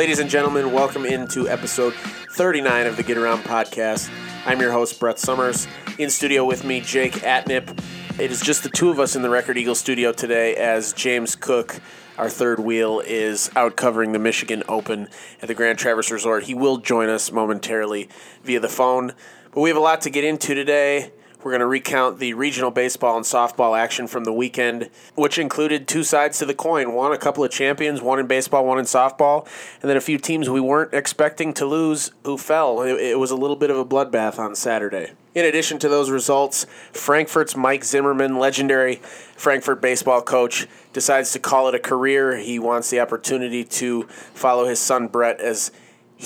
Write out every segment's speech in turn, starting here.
Ladies and gentlemen, welcome into episode 39 of the Get Around podcast. I'm your host, Brett Summers. In studio with me, Jake Atnip. It is just the two of us in the Record Eagle studio today as James Cook, our third wheel, is out covering the Michigan Open at the Grand Traverse Resort. He will join us momentarily via the phone. But we have a lot to get into today. We're going to recount the regional baseball and softball action from the weekend, which included two sides to the coin one, a couple of champions, one in baseball, one in softball, and then a few teams we weren't expecting to lose who fell. It, was a little bit of a bloodbath on Saturday. In addition to those results, Frankfort's Mike Zimmerman, legendary Frankfort baseball coach, decides to call it a career. He wants the opportunity to follow his son Brett as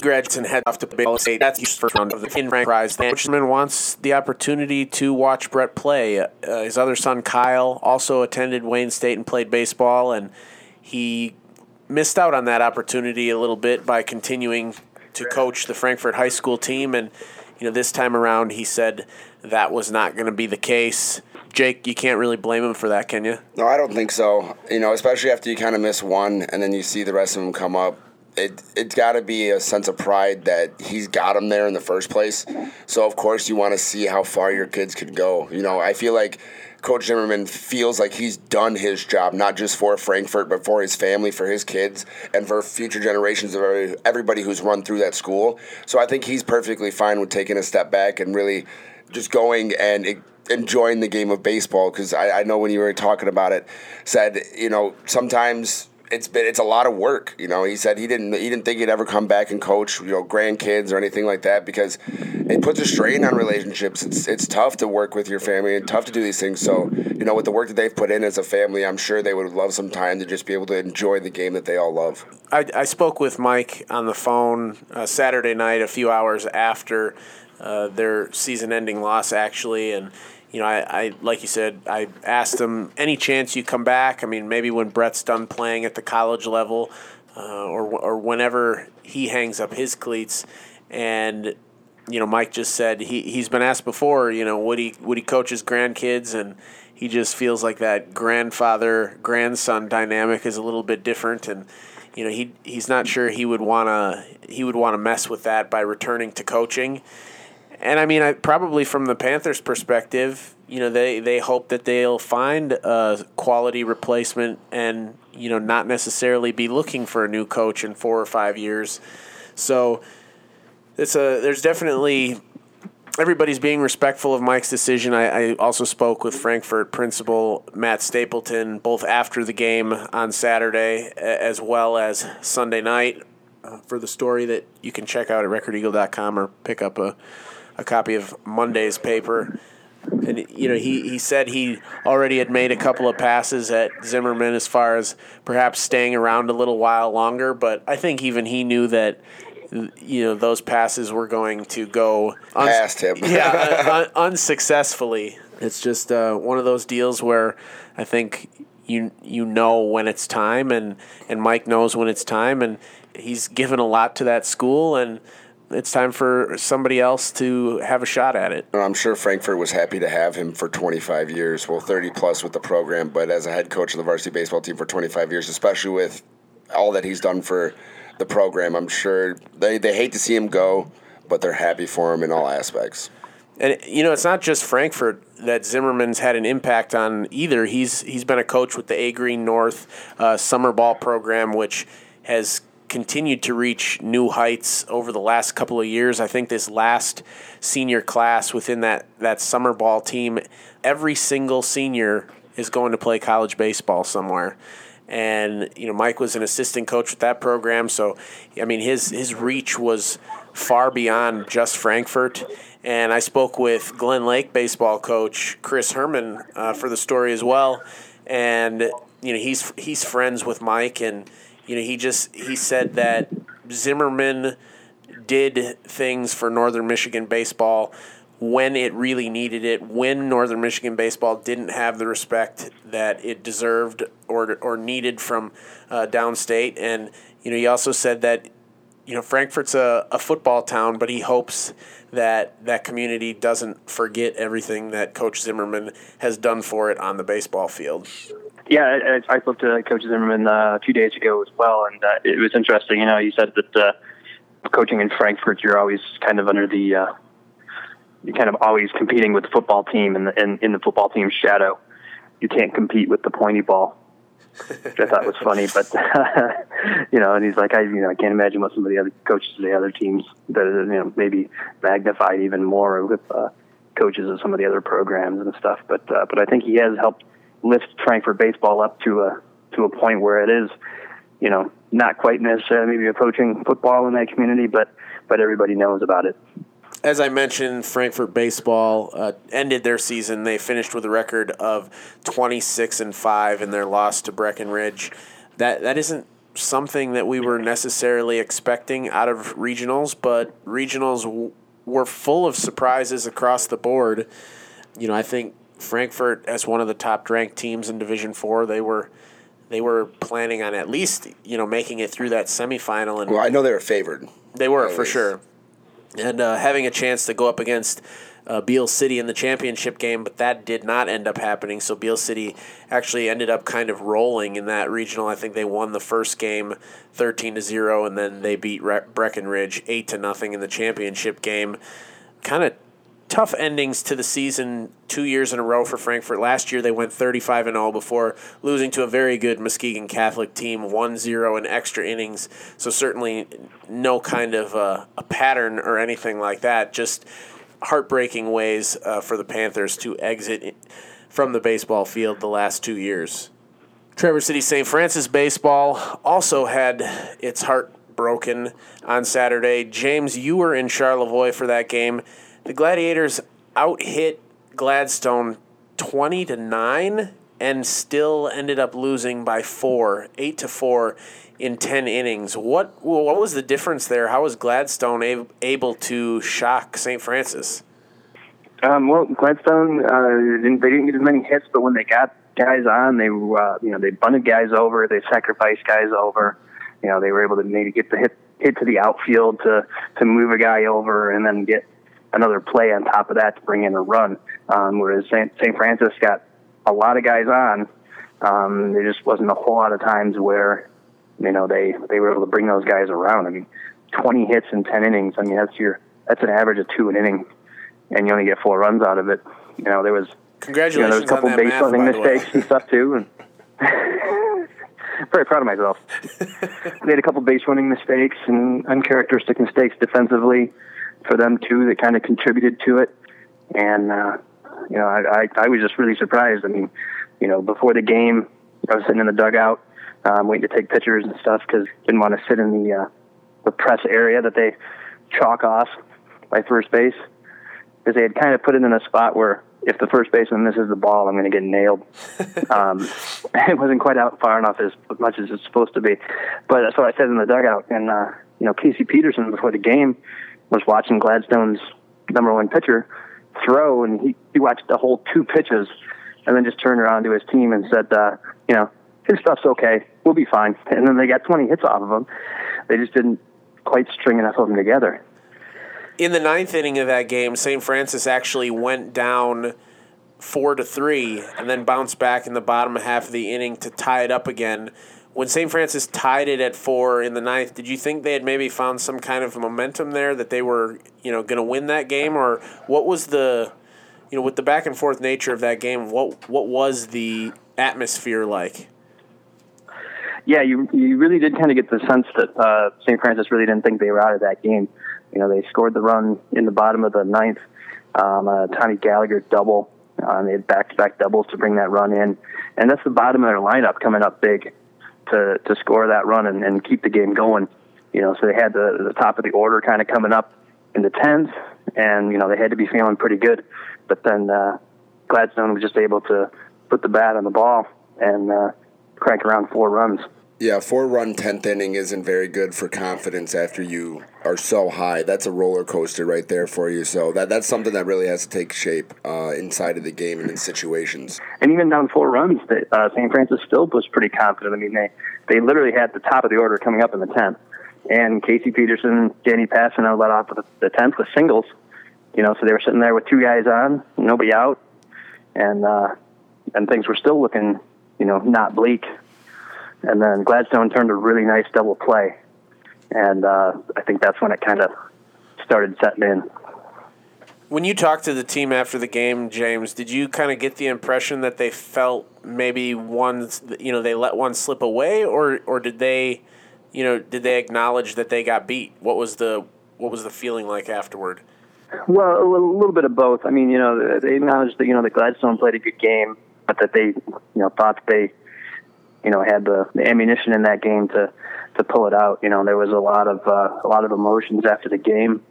and heads off to Ball State. That's his first round of the in rank prize. Zimmerman wants the opportunity to watch Brett play. Uh, his other son Kyle also attended Wayne State and played baseball, and he missed out on that opportunity a little bit by continuing to coach the Frankfort high school team and you know, this time around, he said that was not going to be the case. Jake, you can't really blame him for that, can you? No, I don't think so. You know, especially after you kind of miss one and then you see the rest of them come up. It it's got to be a sense of pride that he's got them there in the first place. So of course you want to see how far your kids could go. You know, I feel like Coach Zimmerman feels like he's done his job, not just for Frankfort, but for his family, for his kids, and for future generations of everybody who's run through that school. So I think he's perfectly fine with taking a step back and really just going and enjoying the game of baseball. Because I, I know when you were talking about it, said, you know, sometimes it's been it's a lot of work. You know, he said he didn't he didn't think he'd ever come back and coach you know grandkids or anything like that because it puts a strain on relationships. It's it's tough to work with your family and tough to do these things. So you know, with the work that they've put in as a family, I'm sure they would love some time to just be able to enjoy the game that they all love. I, I spoke with Mike on the phone uh, Saturday night, a few hours after uh, their season-ending loss, actually, and you know, I, I like you said, I asked him any chance you come back. I mean, maybe when Brett's done playing at the college level, uh, or or whenever he hangs up his cleats, and you know, Mike just said he he's been asked before. You know, would he would he coach his grandkids, and he just feels like that grandfather grandson dynamic is a little bit different, and you know, he he's not sure he would wanna he would want to mess with that by returning to coaching and I mean, I probably from the Panthers' perspective, you know, they they hope that they'll find a quality replacement and you know not necessarily be looking for a new coach in four or five years. So it's a there's definitely everybody's being respectful of Mike's decision. I, I, also spoke with Frankfort principal Matt Stapleton both after the game on Saturday as well as Sunday night uh, for the story that you can check out at recordeagle.com or pick up a a copy of Monday's paper. And you know, he, he said he already had made a couple of passes at Zimmerman as far as perhaps staying around a little while longer, but I think even he knew that you know those passes were going to go un- past him. yeah, un- unsuccessfully. It's just uh, one of those deals where I think you you know when it's time, and and Mike knows when it's time, and he's given a lot to that school, and it's time for somebody else to have a shot at it. I'm sure Frankfort was happy to have him for 25 years, well, 30 plus with the program, but as a head coach of the varsity baseball team for 25 years, especially with all that he's done for the program, I'm sure they, they hate to see him go, but they're happy for him in all aspects. And you know, it's not just Frankfort that Zimmerman's had an impact on either. He's he's been a coach with the A Green North uh, summer ball program, which has continued to reach new heights over the last couple of years. I think this last senior class within that, that summer ball team, every single senior is going to play college baseball somewhere. And you know, Mike was an assistant coach with that program, so I mean, his his reach was far beyond just Frankfort. And I spoke with Glen Lake baseball coach Chris Herman uh, for the story as well. And you know, he's he's friends with Mike, and you know, he just he said that Zimmerman did things for Northern Michigan baseball when it really needed it, when Northern Michigan baseball didn't have the respect that it deserved or or needed from uh, downstate, and you know he also said that you know Frankfort's a, a football town, but he hopes that that community doesn't forget everything that Coach Zimmerman has done for it on the baseball field. Yeah, I, I spoke to Coach Zimmerman uh, two days ago as well, and uh, it was interesting. You know, he said that uh, coaching in Frankfort, you're always kind of under the, uh, you're kind of always competing with the football team and in, in the football team's shadow. You can't compete with the pointy ball, which I thought was funny. But you know, and he's like, I, you know, I can't imagine what some of the other coaches of the other teams that you know maybe magnified even more with uh, coaches of some of the other programs and stuff. But uh, but I think he has helped lift Frankfort baseball up to a to a point where it is, you know, not quite necessarily maybe approaching football in that community, but but everybody knows about it. As I mentioned, Frankfort baseball uh, ended their season. They finished with a record of twenty six and five in their loss to Breckenridge. That that isn't something that we were necessarily expecting out of regionals, but regionals w- were full of surprises across the board. You know, I think Frankfort as one of the top ranked teams in Division Four. They were they were planning on at least you know making it through that semifinal. And well, I know they were favored. They were for sure, and uh, having a chance to go up against. Uh, Beal City in the championship game, but that did not end up happening. So Beal City actually ended up kind of rolling in that regional. I think they won the first game, thirteen to zero, and then they beat Re- Breckenridge eight to nothing in the championship game. Kind of tough endings to the season two years in a row for Frankfort. Last year they went 35 and 0 before losing to a very good Muskegon Catholic team, 1-0 in extra innings. So certainly no kind of uh, a pattern or anything like that. Just heartbreaking ways uh, for the Panthers to exit from the baseball field the last two years. Traverse City St. Francis baseball also had its heart broken on Saturday. James, you were in Charlevoix for that game. The Gladiators out hit Gladstone 20 to 9 and still ended up losing by 4, 8 to 4 in 10 innings. What what was the difference there? How was Gladstone able to shock St. Francis? Um, well, Gladstone uh, didn't, they didn't get as many hits, but when they got guys on, they uh, you know they bunted guys over, they sacrificed guys over. You know they were able to maybe get the hit hit to the outfield to to move a guy over, and then get another play on top of that to bring in a run. Um, whereas St. Francis got a lot of guys on. Um, there just wasn't a whole lot of times where, you know, they, they were able to bring those guys around. I mean, 20 hits in 10 innings. I mean, that's your, that's an average of two an inning and you only get four runs out of it. You know, there was, Congratulations you know, there was a couple base running mistakes and stuff too. And very proud of myself. Made a couple base running mistakes and uncharacteristic mistakes defensively for them too that kind of contributed to it. And uh, you know, I, I I was just really surprised. I mean, you know, before the game, I was sitting in the dugout, um, waiting to take pictures and stuff because didn't want to sit in the uh, the press area that they chalk off by first base because they had kind of put it in a spot where if the first baseman misses the ball, I'm going to get nailed. um, it wasn't quite out far enough as much as it's supposed to be, but that's what I said in the dugout, and uh, you know, Casey Peterson before the game was watching Gladstone's number one pitcher throw, and he, he watched the whole two pitches, and then just turned around to his team and said, uh, you know, his stuff's okay, we'll be fine. And then they got 20 hits off of him. They just didn't quite string enough of them together. In the ninth inning of that game, St. Francis actually went down four to three, and then bounced back in the bottom half of the inning to tie it up again when St. Francis tied it at four in the ninth, did you think they had maybe found some kind of momentum there that they were, you know, going to win that game, or what was the, you know, with the back and forth nature of that game, what what was the atmosphere like? Yeah, you you really did kind of get the sense that uh, St. Francis really didn't think they were out of that game. You know, they scored the run in the bottom of the ninth. Um, uh, Tommy Gallagher double. Uh, they had back-to-back doubles to bring that run in, and that's the bottom of their lineup coming up big to to score that run and, and keep the game going. You know, so they had the the top of the order kind of coming up in the tens, and you know they had to be feeling pretty good. But then uh, Gladstone was just able to put the bat on the ball and uh, crank around four runs. Yeah, four run tenth inning isn't very good for confidence after you are so high. That's a roller coaster right there for you. So that that's something that really has to take shape uh, inside of the game and in situations. And even down four runs, uh, St. Francis still was pretty confident. I mean, they they literally had the top of the order coming up in the tenth, and Casey Peterson, Danny Passano led off with the tenth with singles. You know, so they were sitting there with two guys on, nobody out, and uh, and things were still looking you know, not bleak. And then Gladstone turned a really nice double play, and uh, I think that's when it kind of started setting in. When you talked to the team after the game, James, did you kind of get the impression that they felt maybe one, you know, they let one slip away, or or did they, you know, did they acknowledge that they got beat? What was the what was the feeling like afterward? Well, a little bit of both. I mean, you know, they acknowledged that you know that Gladstone played a good game, but that they, you know, thought that they, you know, had the, the ammunition in that game to to pull it out. You know, there was a lot of uh, a lot of emotions after the game.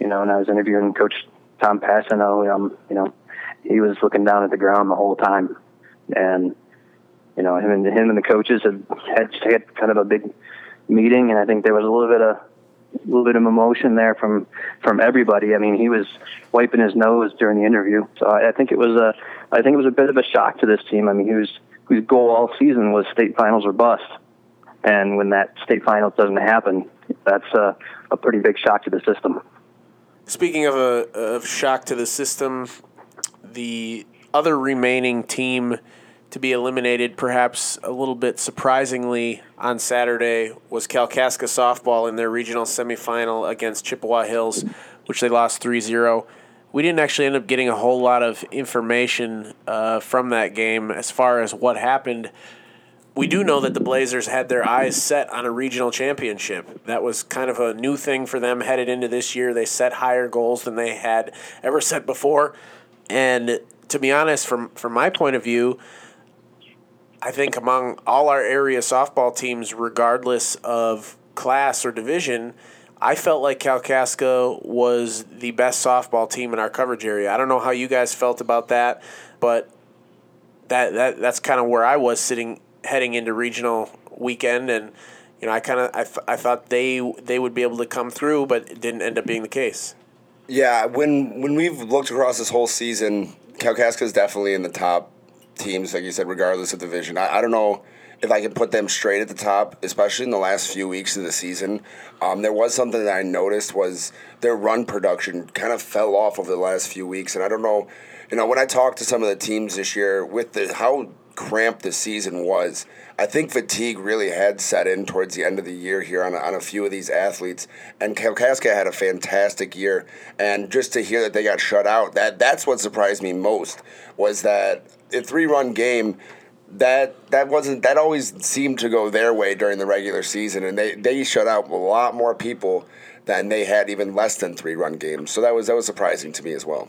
You know, and I was interviewing Coach Tom Passano. Um, you know, he was looking down at the ground the whole time, and you know, him and him and the coaches had had, had kind of a big meeting, and I think there was a little bit of a little bit of emotion there from from everybody. I mean, he was wiping his nose during the interview, so I, I think it was a I think it was a bit of a shock to this team. I mean, he was whose goal all season was state finals or bust, and when that state finals doesn't happen, that's a, a pretty big shock to the system. Speaking of a of shock to the system, the other remaining team to be eliminated, perhaps a little bit surprisingly, on Saturday was Kalkaska softball in their regional semifinal against Chippewa Hills, which they lost 3 0. We didn't actually end up getting a whole lot of information uh, from that game as far as what happened. We do know that the Blazers had their eyes set on a regional championship. That was kind of a new thing for them headed into this year. They set higher goals than they had ever set before. And to be honest, from, from my point of view, I think among all our area softball teams, regardless of class or division, I felt like Kalkaska was the best softball team in our coverage area. I don't know how you guys felt about that, but that, that that's kind of where I was sitting heading into regional weekend, and you know I kind of I, th- I thought they they would be able to come through, but it didn't end up being the case. Yeah, when when we've looked across this whole season, Kalkaska is definitely in the top teams, like you said, regardless of division. I, I don't know if I could put them straight at the top, especially in the last few weeks of the season. Um, there was something that I noticed was their run production kind of fell off over the last few weeks, and I don't know. You know, when I talked to some of the teams this year, with the how cramped the season was, I think fatigue really had set in towards the end of the year here on a, on a few of these athletes. And Kalkaska had a fantastic year, and just to hear that they got shut out, that that's what surprised me most was that a three run game that that wasn't that always seemed to go their way during the regular season, and they they shut out a lot more people than they had even less than three run games. So that was that was surprising to me as well.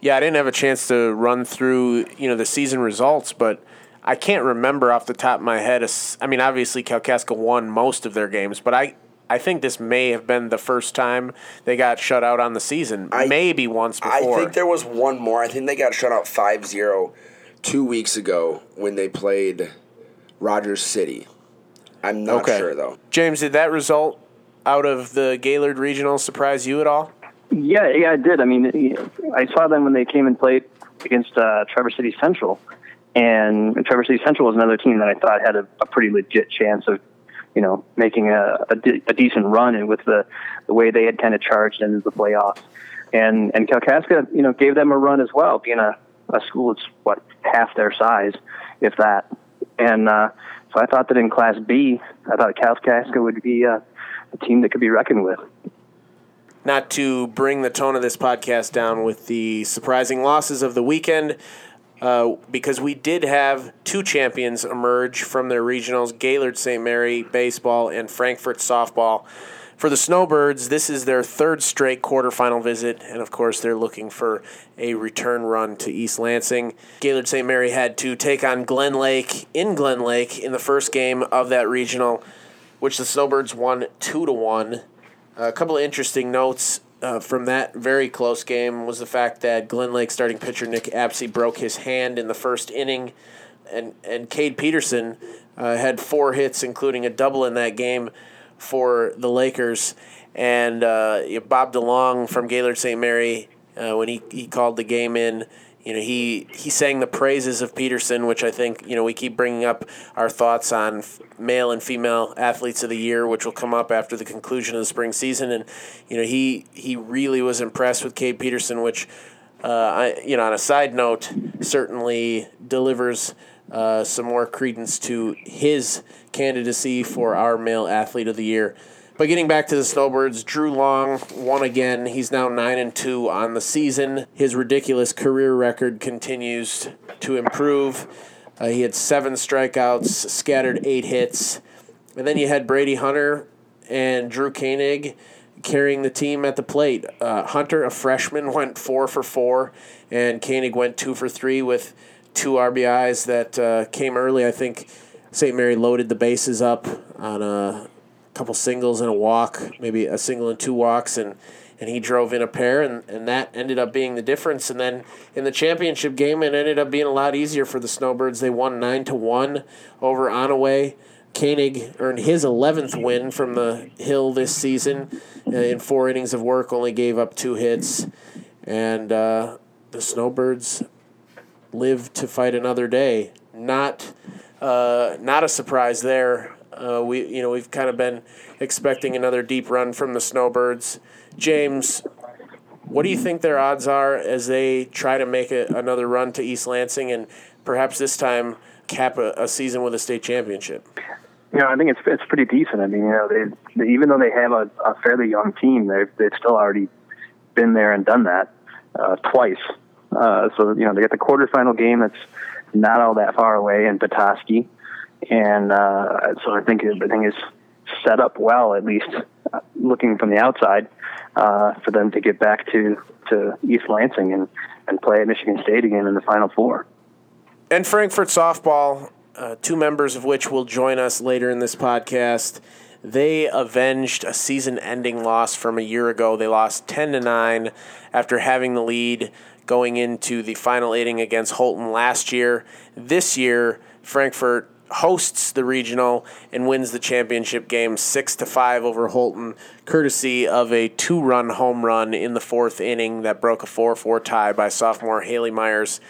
Yeah, I didn't have a chance to run through you know the season results, but I can't remember off the top of my head. I mean, obviously Kalkaska won most of their games, but I I think this may have been the first time they got shut out on the season. I, Maybe once before. I think there was one more. I think they got shut out 5-0 two weeks ago when they played Rogers City. I'm not okay. sure though. James, did that result out of the Gaylord Regional surprise you at all? Yeah, yeah, it did. I mean, I saw them when they came and played against uh, Traverse City Central, and Traverse City Central was another team that I thought had a, a pretty legit chance of, you know, making a, a, de- a decent run, and with the the way they had kind of charged into the playoffs, and and Kalkaska, you know, gave them a run as well, being a a school that's what half their size, if that. And uh, so I thought that in Class B, I thought Kalkaska would be uh, a team that could be reckoned with. Not to bring the tone of this podcast down with the surprising losses of the weekend, uh, because we did have two champions emerge from their regionals Gaylord St. Mary baseball and Frankfort softball. For the Snowbirds, this is their third straight quarterfinal visit, and of course, they're looking for a return run to East Lansing. Gaylord St. Mary had to take on Glen Lake in Glen Lake in the first game of that regional, which the Snowbirds won 2 to 1. A couple of interesting notes uh, from that very close game was the fact that Glen Lake starting pitcher Nick Apsey broke his hand in the first inning, and and Cade Peterson uh, had four hits, including a double in that game for the Lakers. And uh, Bob DeLong from Gaylord St. Mary, uh, when he, he called the game in, you know, he, he sang the praises of Peterson, which I think, you know, we keep bringing up our thoughts on male and female athletes of the year, which will come up after the conclusion of the spring season. And, you know, he, he really was impressed with Cade Peterson, which, uh, I, you know, on a side note, certainly delivers uh, some more credence to his candidacy for our male athlete of the year. But getting back to the Snowbirds, Drew Long won again. He's now nine and two on the season. His ridiculous career record continues to improve. Uh, he had seven strikeouts, scattered eight hits, and then you had Brady Hunter and Drew Koenig carrying the team at the plate. Uh, Hunter, a freshman, went four for four, and Koenig went two for three with two RBIs that uh, came early. I think St. Mary loaded the bases up on a couple singles and a walk, maybe a single and two walks, and and he drove in a pair, and, and that ended up being the difference. And then in the championship game, it ended up being a lot easier for the Snowbirds. They won nine to one over Onaway. Koenig earned his 11th win from the Hill this season. Uh, in four innings of work, only gave up two hits. And uh, the Snowbirds live to fight another day. Not, uh, not a surprise there. Uh, we, you know, we've kind of been expecting another deep run from the Snowbirds. James, what do you think their odds are as they try to make a, another run to East Lansing and perhaps this time cap a, a season with a state championship? You know, I think it's it's pretty decent. I mean, you know, they, they even though they have a, a fairly young team, they've they've still already been there and done that uh, twice. Uh, so you know, they get the quarterfinal game that's not all that far away in Petoskey, and uh, so I think everything is set up well, at least uh, looking from the outside, uh, for them to get back to to East Lansing and and play at Michigan State again in the Final Four. And Frankfort softball uh, two members of which will join us later in this podcast. They avenged a season-ending loss from a year ago. They lost ten to nine after having the lead going into the final inning against Holton last year. This year, Frankfort hosts the regional and wins the championship game six to five over Holton, courtesy of a two-run home run in the fourth inning that broke a four-four tie by sophomore Haley Myers.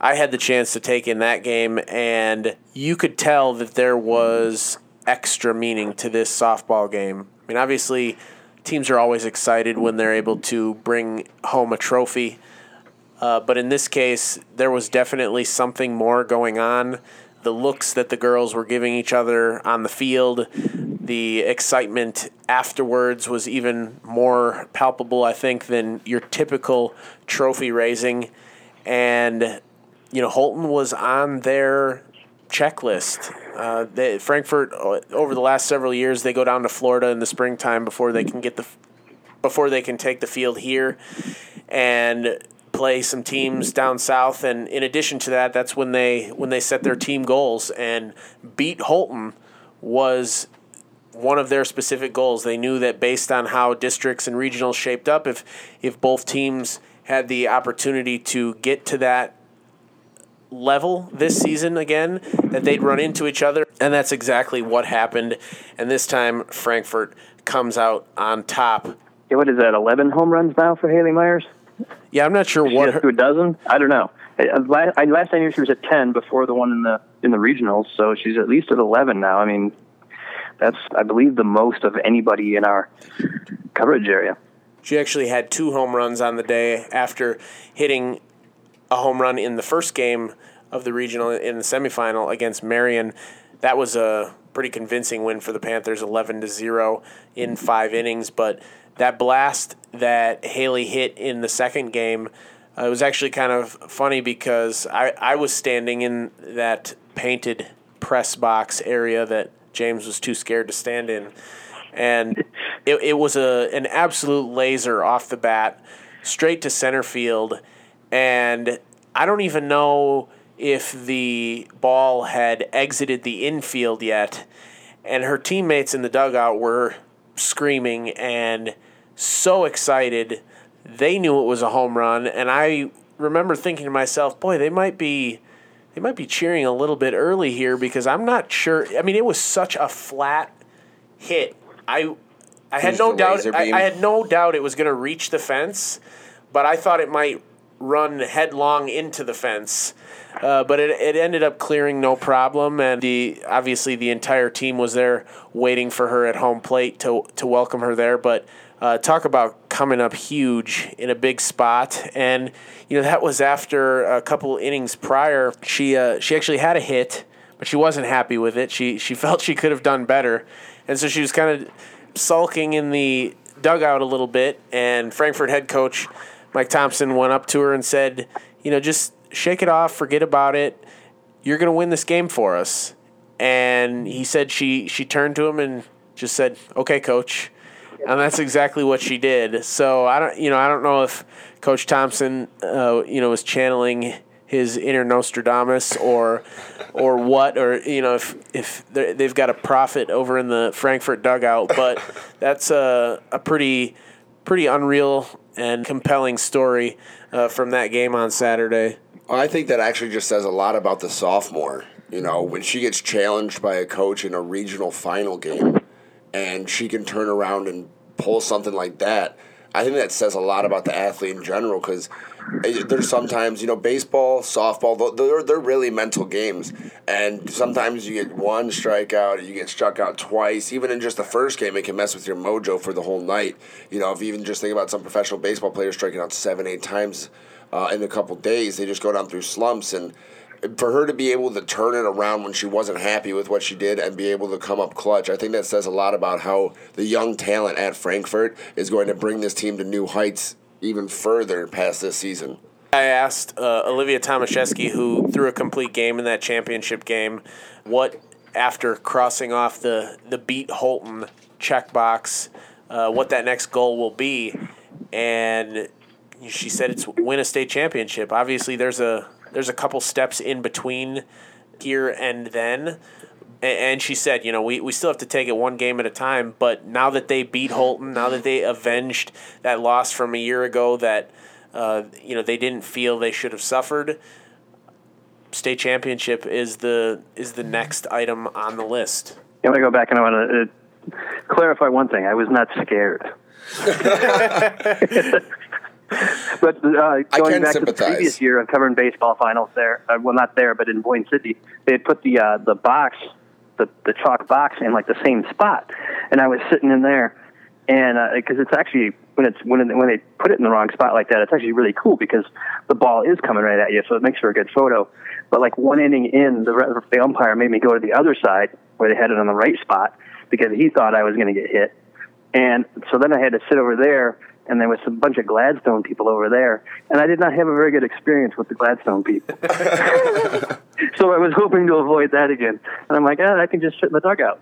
I had the chance to take in that game, and you could tell that there was extra meaning to this softball game. I mean, obviously, teams are always excited when they're able to bring home a trophy. Uh, but in this case, there was definitely something more going on. The looks that the girls were giving each other on the field, the excitement afterwards was even more palpable, I think, than your typical trophy raising. And you know, Holton was on their checklist. Uh, they, Frankfort uh, over the last several years they go down to Florida in the springtime before they can get the before they can take the field here and play some teams down south and in addition to that that's when they when they set their team goals and beat Holton was one of their specific goals. They knew that based on how districts and regionals shaped up if if both teams had the opportunity to get to that level this season again, that they'd run into each other. And that's exactly what happened. And this time, Frankfort comes out on top. Yeah, what is that, 11 home runs now for Haley Myers? Yeah, I'm not sure She what. got to a dozen? I don't know. Last, I, last I knew she was at 10 before the one in the in the regionals, so she's at least at 11 now. I mean, that's, I believe, the most of anybody in our coverage area. She actually had two home runs on the day after hitting a home run in the first game of the regional in the semifinal against Marion. That was a pretty convincing win for the Panthers, 11 to 0 in 5 innings, but that blast that Haley hit in the second game uh, it was actually kind of funny because I, I was standing in that painted press box area that James was too scared to stand in. And it, it was a an absolute laser off the bat, straight to center field. And I don't even know if the ball had exited the infield yet. And her teammates in the dugout were screaming and so excited. They knew it was a home run. And I remember thinking to myself, boy, they might be. They might be cheering a little bit early here because I'm not sure. I mean, it was such a flat hit. I I had no doubt. I. I had no doubt it was going to reach the fence, but I thought it might run headlong into the fence. Uh, but it, it ended up clearing no problem, and the obviously the entire team was there waiting for her at home plate to to welcome her there. But Uh, talk about coming up huge in a big spot, and you know that was after a couple innings prior. She uh, she actually had a hit, but she wasn't happy with it. She she felt she could have done better, and so she was kind of sulking in the dugout a little bit. And Frankfort head coach Mike Thompson went up to her and said, "You know, just shake it off, forget about it. You're going to win this game for us." And he said she she turned to him and just said, "Okay, coach." and that's exactly what she did. So I don't, you know, I don't know if Coach Thompson, uh, you know, was channeling his inner Nostradamus or or what, or you know, if if they've got a prophet over in the Frankfort dugout, but that's a a pretty pretty unreal and compelling story uh, from that game on Saturday. I think that actually just says a lot about the sophomore. You know, when she gets challenged by a coach in a regional final game and she can turn around and pull something like that, I think that says a lot about the athlete in general because there's sometimes, you know, baseball, softball, they're, they're really mental games. And sometimes you get one strikeout, you get struck out twice. Even in just the first game, it can mess with your mojo for the whole night. You know, if you even just think about some professional baseball players striking out seven, eight times uh, in a couple days, they just go down through slumps. And for her to be able to turn it around when she wasn't happy with what she did and be able to come up clutch, I think that says a lot about how the young talent at Frankfort is going to bring this team to new heights even further past this season. I asked uh, Olivia Tomaszewski, who threw a complete game in that championship game, what after crossing off the the beat Holton checkbox, uh, what that next goal will be, and she said it's win a state championship. Obviously, there's a there's a couple steps in between here and then. And she said, you know, we, we still have to take it one game at a time. But now that they beat Holton, now that they avenged that loss from a year ago that, uh, you know, they didn't feel they should have suffered, state championship is the is the next item on the list. I want to go back and I want to uh, clarify one thing. I was not scared. but uh, going back sympathize. to the previous year of covering baseball finals there, uh, well, not there, but in Boyne City, they had put the uh, the box, the the chalk box, in like the same spot, and I was sitting in there, and because uh, it's actually when it's when it, when they put it in the wrong spot like that, it's actually really cool because the ball is coming right at you, so it makes for a good photo. But like one inning in, the the umpire made me go to the other side where they had it on the right spot because he thought I was going to get hit, and so then I had to sit over there and there was a bunch of Gladstone people over there, and I did not have a very good experience with the Gladstone people. so I was hoping to avoid that again, and I'm like, ah, I can just sit in the dugout,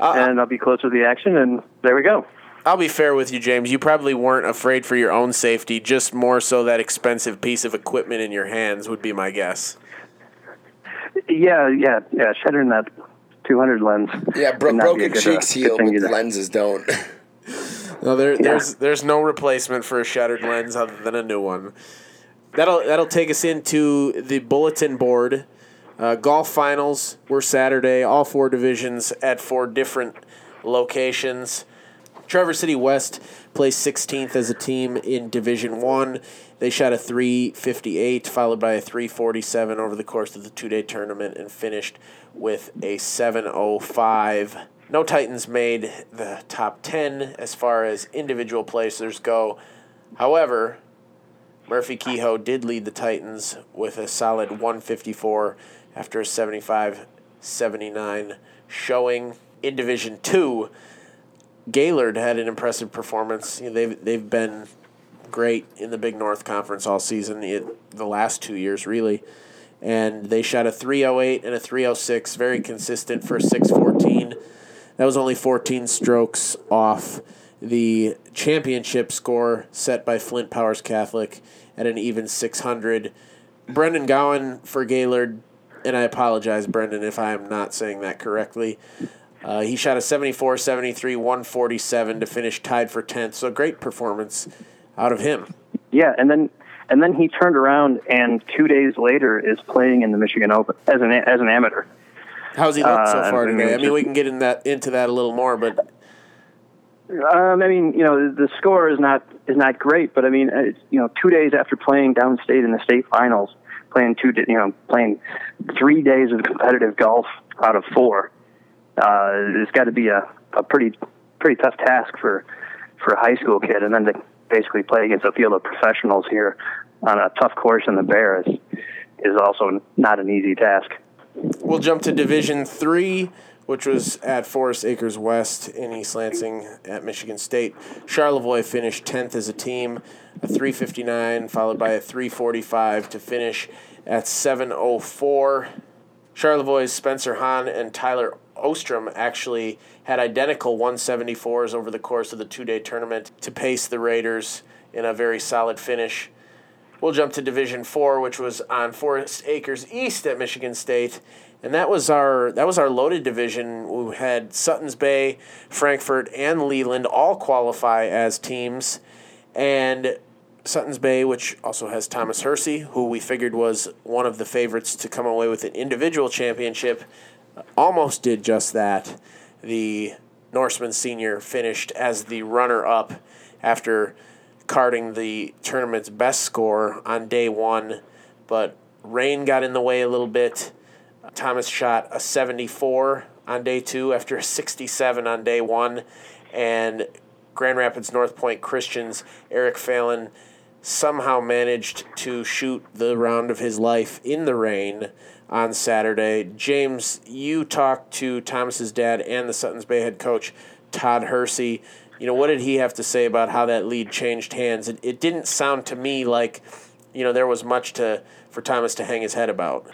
uh, and I'll be closer to the action, and there we go. I'll be fair with you, James. You probably weren't afraid for your own safety, just more so that expensive piece of equipment in your hands would be my guess. Yeah, yeah, yeah. Shattering that 200 lens. Yeah, bro- broken cheeks uh, heal, but lenses don't. No, there, there's there's no replacement for a shattered lens other than a new one. That'll that'll take us into the bulletin board. Uh, golf finals were Saturday. All four divisions at four different locations. Traverse City West placed 16th as a team in Division One. They shot a 358, followed by a 347 over the course of the two day tournament, and finished with a 705. No Titans made the top 10 as far as individual placers go. However, Murphy Kehoe did lead the Titans with a solid 154 after a 75 79 showing. In Division 2, Gaylord had an impressive performance. You know, they've, they've been great in the Big North Conference all season, it, the last two years, really. And they shot a 308 and a 306, very consistent for 614. That was only 14 strokes off the championship score set by Flint Powers Catholic at an even 600. Brendan Gowan for Gaylord, and I apologize, Brendan, if I am not saying that correctly. Uh, he shot a 74 73 147 to finish tied for 10th. So great performance out of him. Yeah, and then and then he turned around and two days later is playing in the Michigan Open as an as an amateur. How's he looked so uh, far today? I mean, we can get in that into that a little more, but um, I mean, you know, the score is not is not great, but I mean, it's, you know, two days after playing downstate in the state finals, playing two, you know, playing three days of competitive golf out of four, uh, it's got to be a, a pretty pretty tough task for for a high school kid, and then to basically play against a field of professionals here on a tough course in the Bear is is also not an easy task. We'll jump to Division Three, which was at Forest Akers West in East Lansing at Michigan State. Charlevoix finished tenth as a team, a three fifty nine, followed by a three forty five to finish at seven oh four. Charlevoix's Spencer Hahn and Tyler Ostrom actually had identical 174s over the course of the two day tournament to pace the Raiders in a very solid finish. We'll jump to Division Four, which was on Forest Akers East at Michigan State, and that was our that was our loaded division. We had Suttons Bay, Frankfort, and Leland all qualify as teams, and Suttons Bay, which also has Thomas Hersey, who we figured was one of the favorites to come away with an individual championship, almost did just that. The Norsemen Senior finished as the runner up after carding the tournament's best score on day one, but rain got in the way a little bit. Thomas shot a 74 on day two after a 67 on day one, and Grand Rapids NorthPointe Christians Eric Phelan somehow managed to shoot the round of his life in the rain on Saturday. James, you talked to Thomas's dad and the Suttons Bay head coach, Todd Hersey. You know, what did he have to say about how that lead changed hands? It, it didn't sound to me like, you know, there was much to for Thomas to hang his head about.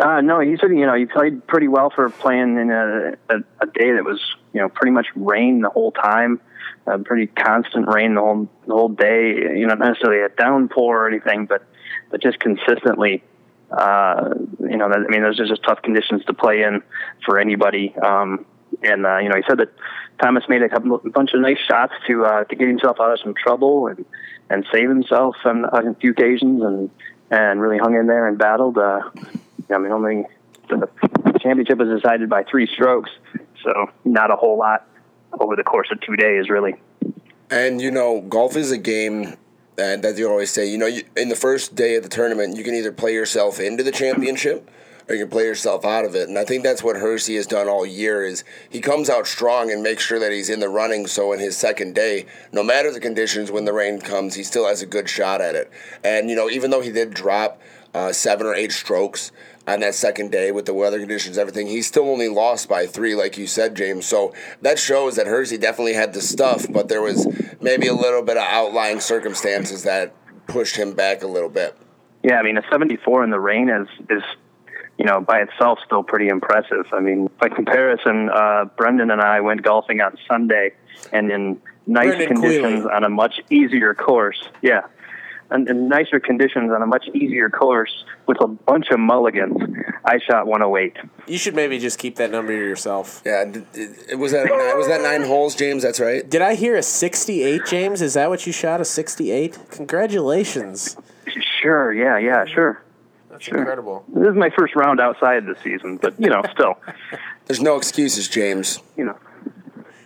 Uh, no, he said, you know, he played pretty well for playing in a, a, a day that was, you know, pretty much rain the whole time uh, pretty constant rain the whole the whole day. You know, not necessarily a downpour or anything, but but just consistently. Uh, you know, that, I mean, those are just tough conditions to play in for anybody. Um, and uh, you know, he said that Thomas made a couple, bunch of nice shots to uh, to get himself out of some trouble and and save himself on, on a few occasions, and and really hung in there and battled. Uh, I mean, only the championship was decided by three strokes, so not a whole lot over the course of two days, really. And you know, golf is a game and that you always say, you know, you, in the first day of the tournament, you can either play yourself into the championship or you can play yourself out of it. And I think that's what Hersey has done all year is he comes out strong and makes sure that he's in the running so in his second day, no matter the conditions when the rain comes, he still has a good shot at it. And you know, even though he did drop uh, seven or eight strokes, on that second day with the weather conditions, everything. He still only lost by three, like you said, James. So that shows that Hersey definitely had the stuff, but there was maybe a little bit of outlying circumstances that pushed him back a little bit. Yeah, I mean, a 74 in the rain is is you know by itself still pretty impressive. I mean, by comparison, uh, Brendan and I went golfing on Sunday, and in nice Brendan conditions on a much easier course. Yeah, and in nicer conditions on a much easier course with a bunch of mulligans, I shot 108. You should maybe just keep that number to yourself. Yeah, it was that was that nine holes, James. That's right. Did I hear a 68, James? Is that what you shot? A 68? Congratulations. Sure. Yeah. Yeah. Sure. That's sure. incredible. This is my first round outside the season, but you know, still. There's no excuses, James. You know.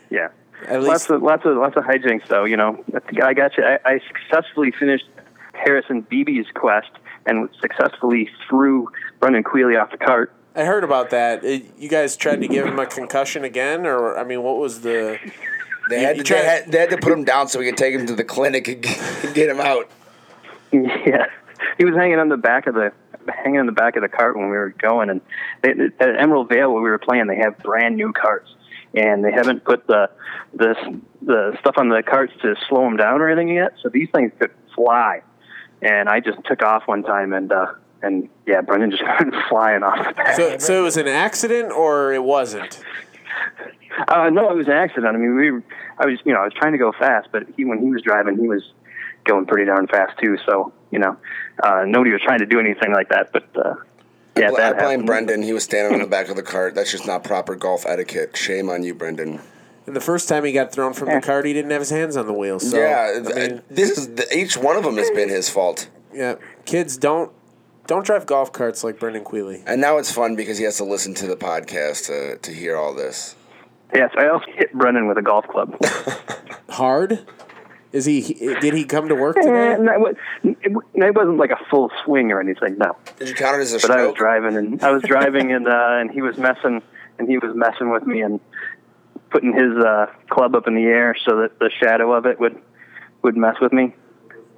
Yeah. At lots of lots of lots of hijinks, though. You know, I got you. I, I successfully finished Harrison Beebe's quest and successfully threw Brendan Queally off the cart. I heard about that. Uh, you guys tried to give him a concussion again, or I mean, what was the? They had, to, they, had, they had to put him down so we could take him to the clinic and get him out. Yeah, he was hanging on the back of the hanging in the back of the cart when we were going, and they, at Emerald Vale where we were playing, they have brand new carts, and they haven't put the the the stuff on the carts to slow them down or anything yet. So these things could fly and I just took off one time and uh, and yeah, Brendan just went flying off. So, so it was an accident or it wasn't? Uh, no, it was an accident. I mean, we, I was, you know, I was trying to go fast, but he, when he was driving, he was going pretty darn fast too. So, you know, uh, nobody was trying to do anything like that. But uh, yeah, I, bl- I blame Brendan. He was standing on the back of the cart. That's just not proper golf etiquette. Shame on you, Brendan. And the first time he got thrown from yeah. the cart, he didn't have his hands on the wheel. So, yeah, I mean, this is the, each one of them has been his fault. Yeah, kids don't don't drive golf carts like Brendan Queally. And now it's fun because he has to listen to the podcast to to hear all this. Yes, I also hit Brendan with a golf club. Hard. Is he? Did he come to work today? No, it wasn't like a full swing or anything. No. Did you count it as a? But stroke? I was driving and I was driving and uh, and he was messing and he was messing with me and putting his uh, club up in the air so that the shadow of it would would mess with me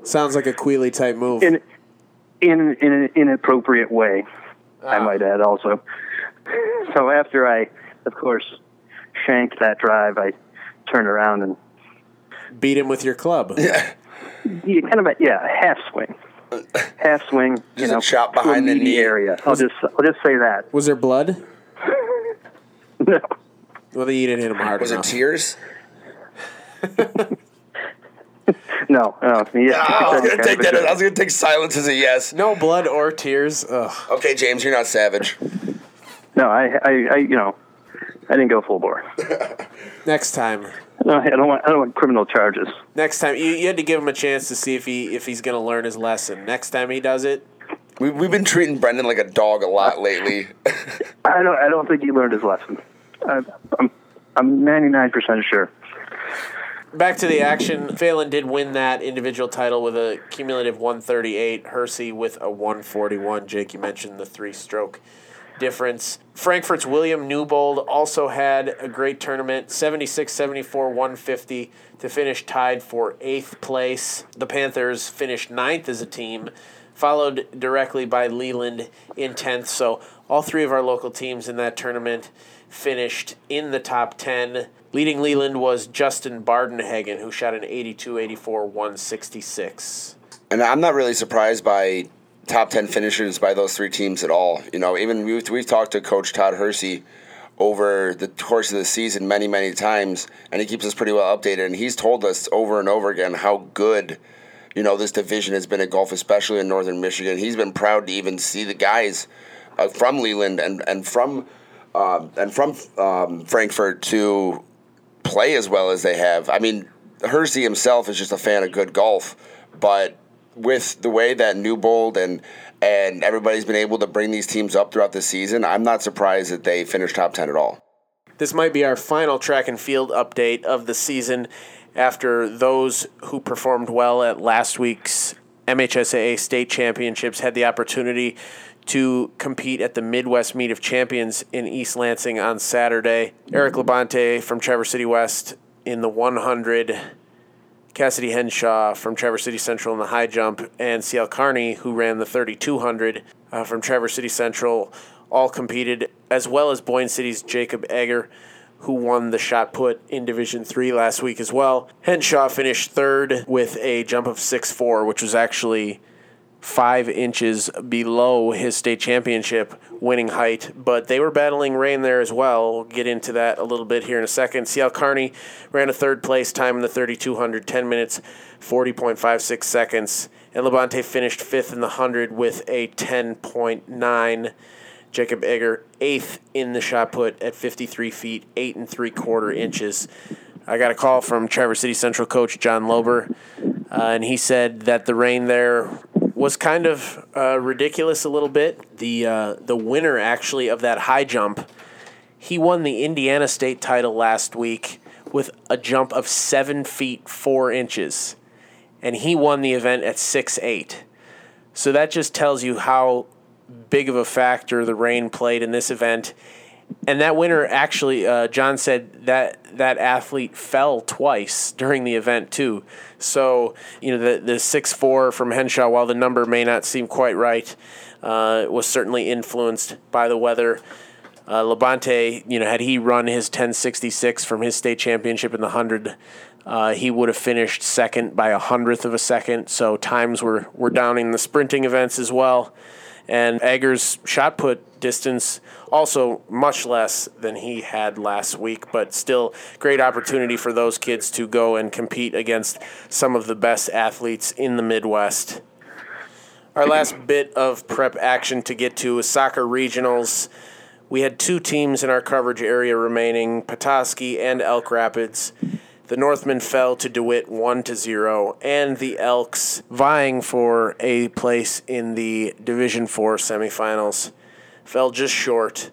Sounds like a Queally type move. in in in an inappropriate way. I Ah. might add also. So after I, of course, shanked that drive, I turned around and Beat him with your club. yeah, kind of a yeah, half swing, half swing. You Just a know, chop to behind the knee. area. I'll just I'll just say that. Was there blood? No. Well, you didn't hit him hard Was it tears? No, no. Yeah, I was kind gonna take that. joke. I was gonna take silence as a yes. no blood or tears. Ugh. Okay, James, you're not savage. No, I, I, I, you know, I didn't go full bore. Next time. No, I don't want, I don't want criminal charges. Next time, you, you had to give him a chance to see if he if he's going to learn his lesson. Next time he does it, We, we've been treating Brendan like a dog a lot lately. I don't, I don't think he learned his lesson. I, I'm, I'm 99% sure. back to the action. Phelan did win that individual title with a cumulative 138. Hersey with a 141. Jake, you mentioned the three stroke difference. Frankfort's William Newbold also had a great tournament 76 74 150 to finish tied for eighth place. The Panthers finished ninth as a team, followed directly by Leland in 10th. So all three of our local teams in that tournament finished in the top 10. Leading Leland was Justin Bardenhagen, who shot an 82 84 166. and I'm not really surprised by top 10 finishers by those three teams at all. You know, even we've, we've talked to Coach Todd Hersey over the course of the season many, many times, and he keeps us pretty well updated. And he's told us over and over again how good, you know, this division has been at golf, especially in Northern Michigan. He's been proud to even see the guys uh, from Leland and, and from um, and from um, Frankfort to play as well as they have. I mean, Hersey himself is just a fan of good golf, but with the way that Newbold and and everybody's been able to bring these teams up throughout the season, I'm not surprised that they finished top ten at all. This might be our final track and field update of the season after those who performed well at last week's MHSAA state championships had the opportunity to compete at the Midwest Meet of Champions in East Lansing on Saturday. Eric Labonte from Traverse City West in the 100, Cassidy Henshaw from Traverse City Central in the high jump, and CL Carney, who ran the 3200 uh, from Traverse City Central, all competed, as well as Boyne City's Jacob Egger, who won the shot put in Division 3 last week as well. Henshaw finished third with a jump of 6 4, which was actually five inches below his state championship winning height, but they were battling rain there as well. We'll get into that a little bit here in a second. CL Carney ran a third place time in the 3200, 10 minutes, 40.56 seconds, and Labonte finished fifth in the 100 with a 10.9. Jacob Egger eighth in the shot put at 53 feet, eight and three quarter inches. I got a call from Traverse City Central coach John Lober, uh, and he said that the rain there was kind of uh, ridiculous a little bit. The uh, the winner actually of that high jump, he won the Indiana State title last week with a jump of seven feet four inches, and he won the event at six eight. So that just tells you how big of a factor the rain played in this event. And that winner actually, uh, John said that that athlete fell twice during the event too. So you know the the six four from Henshaw, while the number may not seem quite right, uh, was certainly influenced by the weather. Uh, Labonte, you know, had he run his 1066 from his state championship in the hundred, uh, he would have finished second by a hundredth of a second. So times were were down in the sprinting events as well and Egger's shot put distance also much less than he had last week, but still great opportunity for those kids to go and compete against some of the best athletes in the Midwest. Our last bit of prep action to get to is soccer regionals. We had two teams in our coverage area remaining, Petoskey and Elk Rapids. The Northmen fell to DeWitt 1 to 0, and the Elks, vying for a place in the Division 4 semifinals, fell just short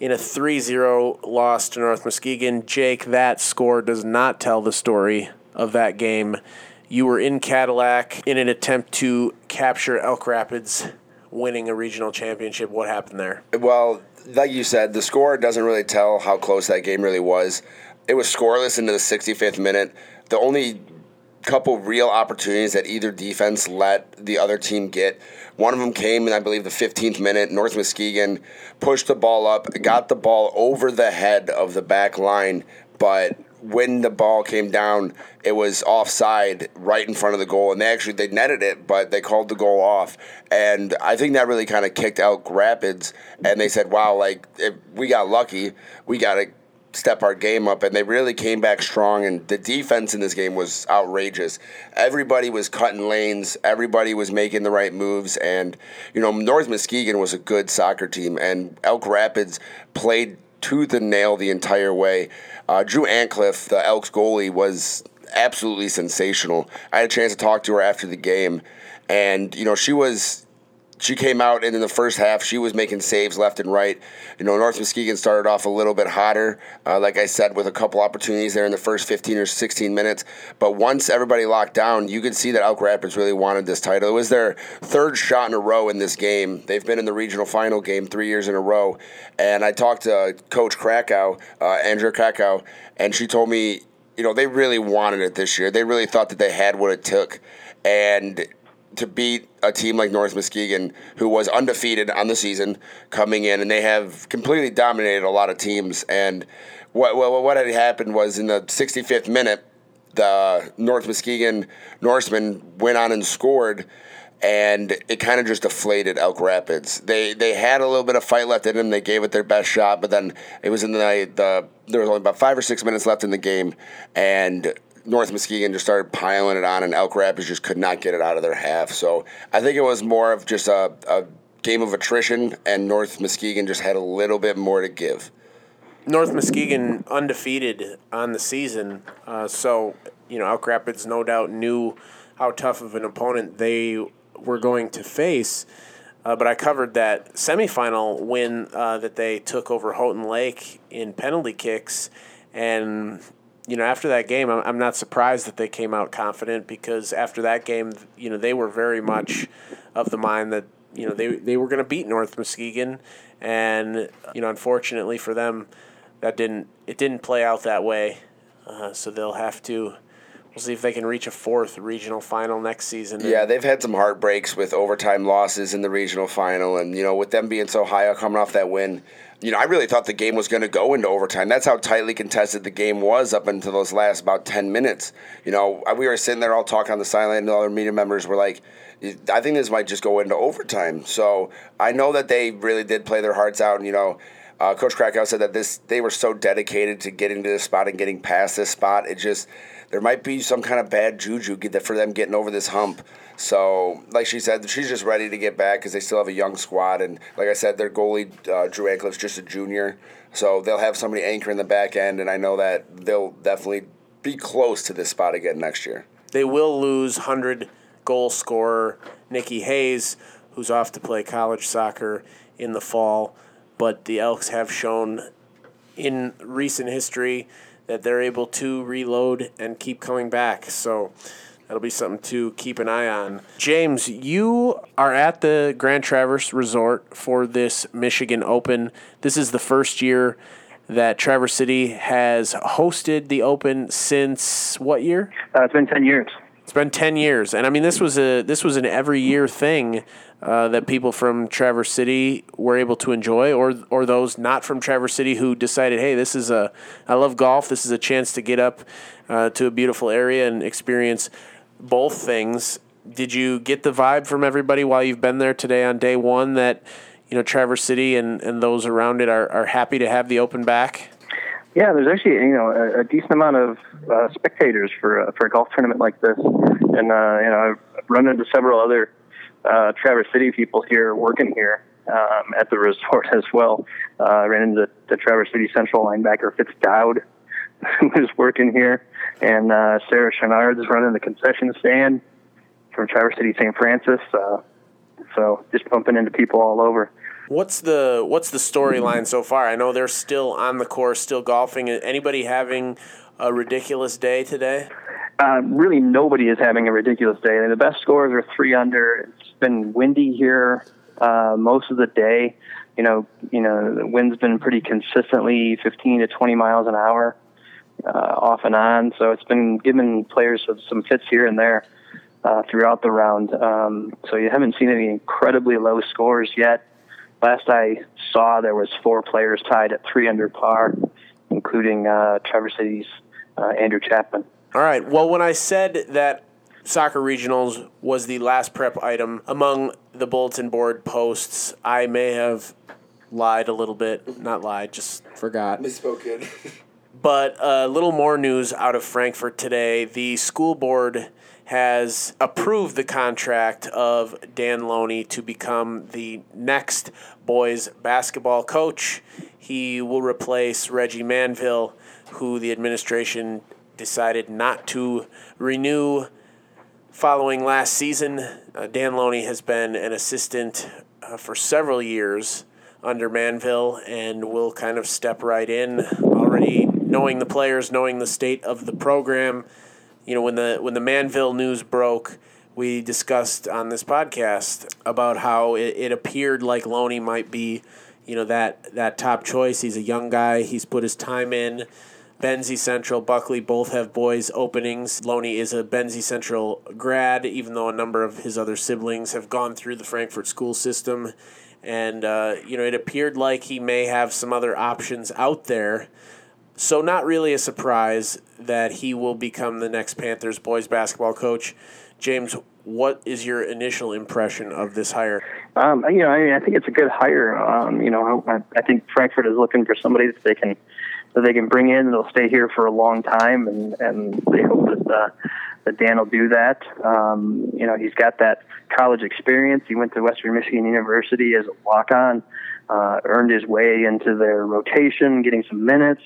in a 3 0 loss to North Muskegon. Jake, that score does not tell the story of that game. You were in Cadillac in an attempt to capture Elk Rapids winning a regional championship. What happened there? Well, like you said, the score doesn't really tell how close that game really was. It was scoreless into the 65th minute. The only couple real opportunities that either defense let the other team get. One of them came in, I believe, the 15th minute. North Muskegon pushed the ball up, got the ball over the head of the back line, but when the ball came down, it was offside right in front of the goal, and they actually they netted it, but they called the goal off, and I think that really kind of kicked out Rapids, and they said, "Wow, like we got lucky, we got to step our game up and they really came back strong and the defense in this game was outrageous. Everybody was cutting lanes. Everybody was making the right moves and you know north muskegon was a good soccer team and elk rapids played tooth and nail the entire way. Uh, drew antcliffe the elks goalie was absolutely sensational. I had a chance to talk to her after the game and you know she was she came out and in the first half she was making saves left and right. You know, North Muskegon started off a little bit hotter, uh, like I said, with a couple opportunities there in the first 15 or 16 minutes. But once everybody locked down, you could see that Elk Rapids really wanted this title. It was their third shot in a row in this game. They've been in the regional final game three years in a row. And I talked to Coach Krakow, uh, Andrea Krakow, and she told me, you know, they really wanted it this year. They really thought that they had what it took. And to beat a team like North Muskegon, who was undefeated on the season, coming in, and they have completely dominated a lot of teams. And what what, what had happened was in the 65th minute, the North Muskegon Norsemen went on and scored, and it kind of just deflated Elk Rapids. They they had a little bit of fight left in them. They gave it their best shot, but then it was in the the there was only about five or six minutes left in the game, and North Muskegon just started piling it on, and Elk Rapids just could not get it out of their half. So I think it was more of just a, a game of attrition, and North Muskegon just had a little bit more to give. North Muskegon undefeated on the season, uh, so you know Elk Rapids no doubt knew how tough of an opponent they were going to face. Uh, but I covered that semifinal win uh, that they took over Houghton Lake in penalty kicks, and you know, after that game, I'm, I'm not surprised that they came out confident because after that game, you know, they were very much of the mind that, you know, they, they were going to beat North Muskegon. And, you know, unfortunately for them, that didn't, it didn't play out that way. Uh, so they'll have to, we'll see if they can reach a fourth regional final next season. Yeah, they've had some heartbreaks with overtime losses in the regional final. And, you know, with them being so high coming off that win, you know, I really thought the game was going to go into overtime. That's how tightly contested the game was up until those last about 10 minutes. You know, we were sitting there all talking on the sideline, and all our media members were like, I think this might just go into overtime. So I know that they really did play their hearts out. And, you know, uh, Coach Krakow said that this they were so dedicated to getting to this spot and getting past this spot. It just there might be some kind of bad juju for them getting over this hump. So, like she said, she's just ready to get back because they still have a young squad. And like I said, their goalie, uh, Drew Antcliffe's just a junior. So they'll have somebody anchor in the back end. And I know that they'll definitely be close to this spot again next year. They will lose 100 goal scorer Nikki Hayes, who's off to play college soccer in the fall. But the Elks have shown in recent history that they're able to reload and keep coming back. So that'll be something to keep an eye on. James, you are at the Grand Traverse Resort for this Michigan Open. This is the first year that Traverse City has hosted the Open since what year? Uh, it's been 10 years. It's been 10 years. And I mean this was a this was an every year thing uh, that people from Traverse City were able to enjoy, or or those not from Traverse City who decided, hey, this is a I love golf. This is a chance to get up uh, to a beautiful area and experience both things. Did you get the vibe from everybody while you've been there today on day one that you know Traverse City and, and those around it are, are happy to have the open back? Yeah, there's actually you know a, a decent amount of uh, spectators for uh, for a golf tournament like this, and uh, you know I've run into several other uh, Traverse City people here working here um, at the resort as well. Uh, I ran into the, the Traverse City Central linebacker Fitz Dowd, who's working here and uh, Sarah Chenard is running the concession stand from Traverse City St. Francis. Uh, so just bumping into people all over. What's the what's the storyline so far? I know they're still on the course, still golfing. Anybody having a ridiculous day today? Uh, really, nobody is having a ridiculous day. the best scores are three under. It's been windy here uh, most of the day. You know, you know, the wind's been pretty consistently 15 to 20 miles an hour. Uh, off and on. So it's been giving players some fits here and there uh, throughout the round. Um, so you haven't seen any incredibly low scores yet. Last I saw, there was four players tied at three under par, including uh, Traverse City's uh, Andrew Chapman. All right. Well, when I said that soccer regionals was the last prep item among the bulletin board posts, I may have lied a little bit. Not lied, just forgot. Misspoken. but a little more news out of Frankfort today. The school board has approved the contract of Dan Loney to become the next boys basketball coach. He will replace Reggie Manville, who the administration decided not to renew following last season. Uh, Dan Loney has been an assistant uh, for several years under Manville and will kind of step right in already knowing the players, knowing the state of the program you know when the when the Manville news broke, we discussed on this podcast about how it, it appeared like Loney might be, you know that that top choice. He's a young guy. He's put his time in. Benzie Central, Buckley both have boys openings. Loney is a Benzie Central grad, even though a number of his other siblings have gone through the Frankfort school system. And, uh, you know, it appeared like he may have some other options out there so, not really a surprise that he will become the next Panthers boys basketball coach. James, what is your initial impression of this hire? Um, you know, I, I think it's a good hire. Um, you know, I, I think Frankfort is looking for somebody that they can that they can bring in. They'll stay here for a long time, and and they hope that uh, that Dan will do that. Um, you know, he's got that college experience. He went to Western Michigan University as a walk on, uh, earned his way into their rotation, getting some minutes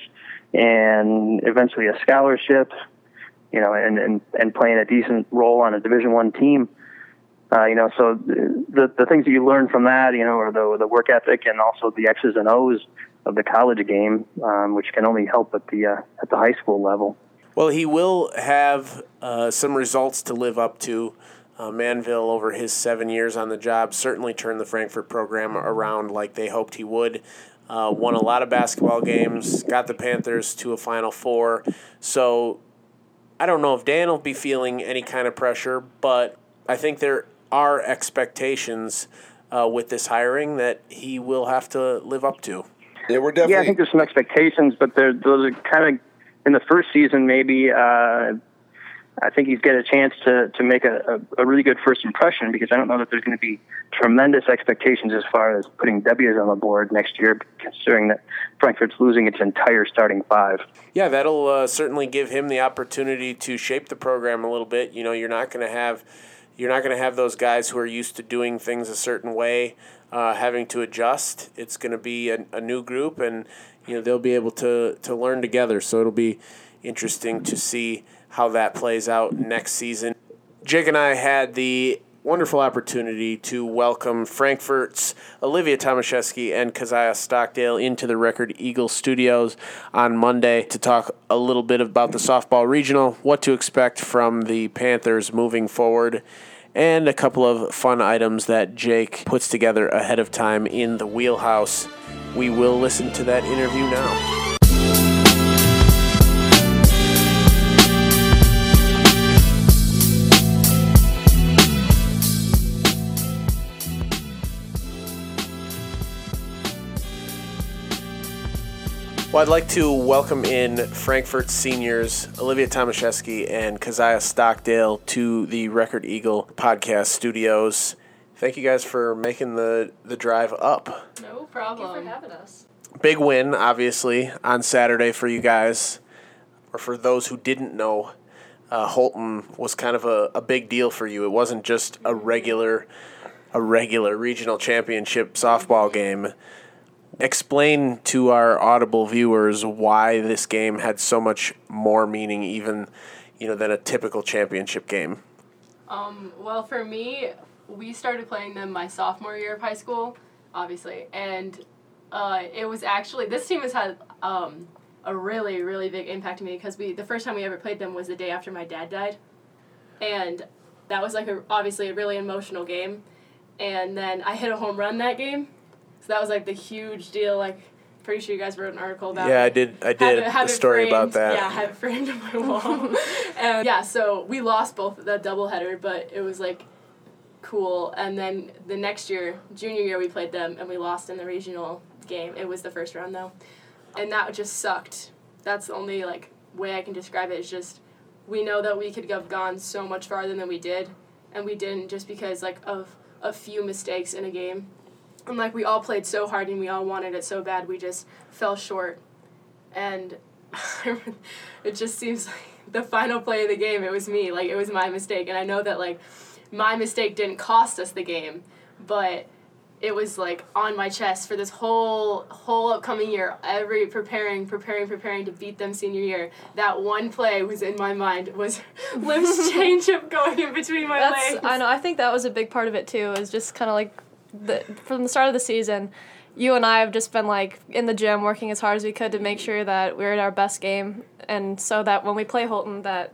and eventually a scholarship, you know, and, and, and playing a decent role on a Division One team. Uh, you know, so the the things that you learn from that, you know, are the the work ethic and also the X's and O's of the college game, um, which can only help at the uh, at the high school level. Well, he will have uh, some results to live up to. Uh, Manville, over his seven years on the job, certainly turned the Frankfort program around like they hoped he would. Uh, won a lot of basketball games, got the Panthers to a Final Four. So I don't know if Dan will be feeling any kind of pressure, but I think there are expectations uh, with this hiring that he will have to live up to. Yeah, we're definitely. Yeah, I think there's some expectations, but those are kind of in the first season maybe. Uh, I think he's got a chance to to make a, a, a, really good first impression because I don't know that there's going to be tremendous expectations as far as putting W's on the board next year, considering that Frankfort's losing its entire starting five. Yeah, that'll uh, certainly give him the opportunity to shape the program a little bit. You know, you're not going to have you're not going to have those guys who are used to doing things a certain way uh, having to adjust. It's going to be a, a new group, and you know they'll be able to to learn together. So it'll be interesting to see how that plays out next season. Jake and I had the wonderful opportunity to welcome Frankfort's Olivia Tomaszewski and Keziah Stockdale into the Record Eagle studios on Monday to talk a little bit about the softball regional, what to expect from the Panthers moving forward, and a couple of fun items that Jake puts together ahead of time in the wheelhouse. We will listen to that interview now. Well, I'd like to welcome in Frankfort seniors Olivia Tomaszewski and Keziah Stockdale to the Record Eagle podcast studios. Thank you guys for making the, the drive up. No problem. Thank you for having us. Big win, obviously, on Saturday for you guys. Or for those who didn't know, uh, Holton was kind of a, a big deal for you. It wasn't just a regular a regular regional championship softball game explain to our audible viewers why this game had so much more meaning even you know than a typical championship game. Um, well for me we started playing them my sophomore year of high school obviously and uh, it was actually this team has had um, a really really big impact on me because we the first time we ever played them was the day after my dad died. And that was like a, obviously a really emotional game. And then i hit a home run that game so that was like the huge deal. Like pretty sure you guys wrote an article about. Yeah, I did. I Have did it- have a story about that. Yeah, I have it framed on my wall. and yeah, so we lost both the doubleheader, but it was like cool. And then the next year, junior year, we played them and we lost in the regional game. It was the first round though, and that just sucked. That's the only like way I can describe it. Is just we know that we could have gone so much farther than we did, and we didn't just because like of a few mistakes in a game. And like we all played so hard and we all wanted it so bad, we just fell short. And it just seems like the final play of the game, it was me. Like it was my mistake. And I know that like my mistake didn't cost us the game, but it was like on my chest for this whole whole upcoming year every preparing preparing preparing to beat them senior year that one play was in my mind was lips change up going in between my That's legs I know. I think that was a big part of it too. Is just kind of like the from the start of the season, you and I have just been like in the gym working as hard as we could to make sure that we're at our best game, and so that when we play Holton, that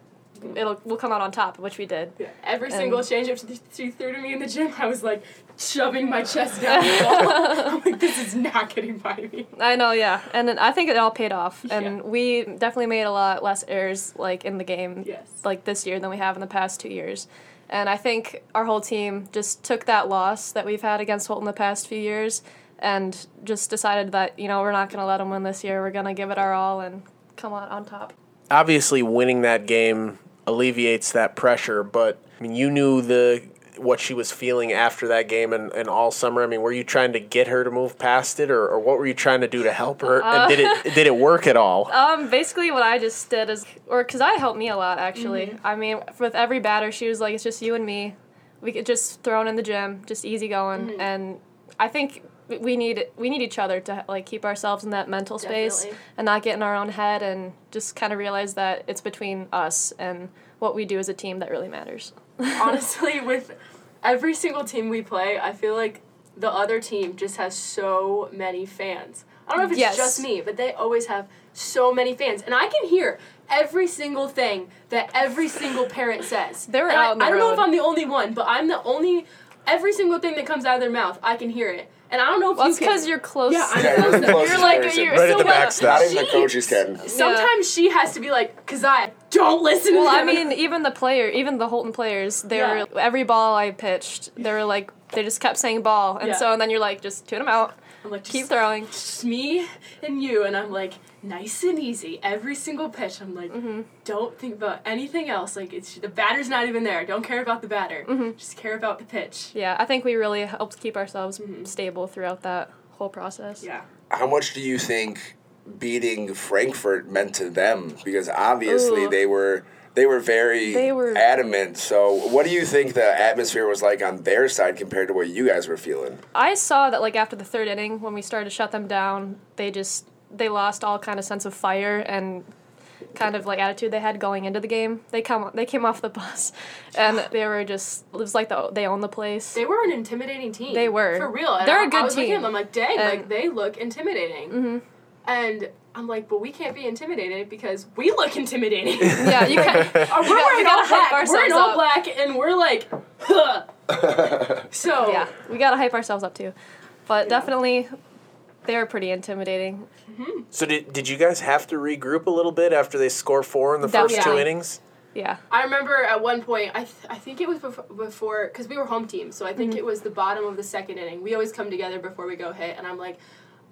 it'll we'll come out on top, which we did. Every And- single change up she threw to me in the gym, I was like shoving my chest down the wall. I'm like, this is not getting by me. I know, yeah, and then I think it all paid off, and Yeah. we definitely made a lot less errors like in the game, Yes. like this year than we have in the past two years. And I think our whole team just took that loss that we've had against Holton the past few years, and just decided that you know we're not going to let them win this year. We're going to give it our all and come out on top. Obviously, winning that game alleviates that pressure. But I mean, you knew the what she was feeling after that game and, and all summer. I mean, were you trying to get her to move past it, or, or what were you trying to do to help her? and did it uh, did it work at all? Um, basically, what I just did is, or because I helped me a lot actually. Mm-hmm. I mean, with every batter, she was like, "It's just you and me. We could just throw in the gym, just easy going." Mm-hmm. And I think we need we need each other to like keep ourselves in that mental space Definitely. and not get in our own head and just kind of realize that it's between us and what we do as a team that really matters. Honestly, with every single team we play, I feel like the other team just has so many fans. I don't know if it's Yes. just me, but they always have so many fans. And I can hear every single thing that every single parent says. They were And out I, on the I don't know if. I'm the only one, but I'm the only every single thing that comes out of their mouth, I can hear it. And I don't know if Well, you can. because you're close. Yeah, I'm Yeah, close you're the closest You're like you're Right at so the well- backstop. Not even the She- coaches can. Sometimes she has to be like, "Cause I don't listen." Well, to I mean, even the player, even the Holton players, they Yeah. were every ball I pitched, they were like they just kept saying ball, and Yeah. so and then you're like just tune them out, I'm like, keep throwing. just me and you and i'm like nice and easy every single pitch i'm like Mm-hmm. don't think about anything else like it's the batter's not even there don't care about the batter Mm-hmm. just care about the pitch Yeah, I think we really helped keep ourselves stable throughout that whole process. yeah How much do you think beating Frankfort meant to them? Because obviously Ooh. they were they were very They were- adamant. So what do you think the atmosphere was like on their side compared to what you guys were feeling? I saw that like after the third inning when we started to shut them down, they just they lost all kind of sense of fire and kind of like attitude they had going into the game. They come they came off the bus and they were just it was like the, they owned the place. they were an intimidating team They were. for real and They're I, a good I was looking at team. them like dang like And- Mm-hmm. they look intimidating and i'm like but we can't be intimidated because we look intimidating yeah, you can Uh, we're we wearing gotta all black. We're in all up. black, and we're like, huh. so yeah, we got to hype ourselves up too. But definitely they were pretty intimidating. So did, did you guys have to regroup a little bit after they score four in the first two innings? Yeah. I remember at one point, I, th- I think it was before, before, because we were home team, so I think Mm-hmm. it was the bottom of the second inning. We always come together before we go hit, and I'm like,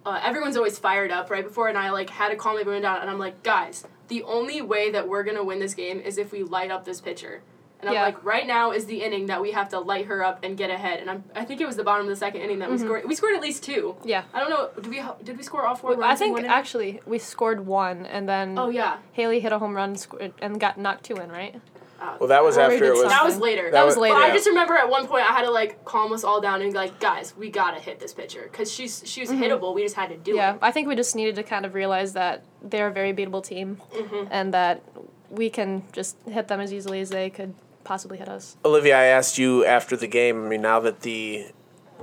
uh, everyone's always fired up right before, and I like had to calm everyone down, and I'm like, guys, the only way that we're gonna win this game is if we light up this pitcher. And I'm Yeah. like, right now is the inning that we have to light her up and get ahead. And I'm, I think it was the bottom of the second inning that we scored. We scored at least two. Mm-hmm. Yeah. I don't know. Did we did we score all four? I think actually we scored one and then Oh yeah. Haley hit a home run and got knocked two in, right? Well, that was after it was. something. That was later. That was wa- later. But I just remember at one point I had to like calm us all down and be like, guys, we gotta hit this pitcher because she's she was hittable. We just had to do Mm-hmm. Yeah. I think we just needed to kind of realize that they're a very beatable team Mm-hmm. and that we can just hit them as easily as they could possibly hit us. Olivia, I asked you after the game. I mean, now that the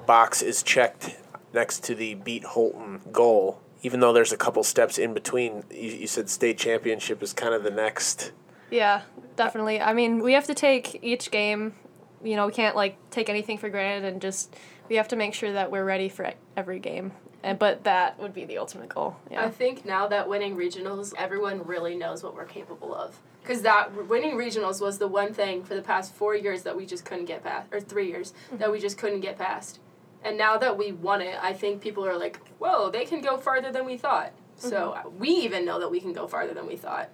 box is checked next to the beat Holton goal, even though there's a couple steps in between, you, you said state championship is kind of the next. Yeah, definitely. I mean, we have to take each game. You know, we can't like take anything for granted and just we have to make sure that we're ready for every game. and but that would be the ultimate goal. I think now that winning regionals, everyone really knows what we're capable of. Because that winning regionals was the one thing for the past four years that we just couldn't get past, or three years mm-hmm. that we just couldn't get past. And now that we won it, I think people are like, "Whoa, they can go farther than we thought." So mm-hmm. uh, we even know that we can go farther than we thought.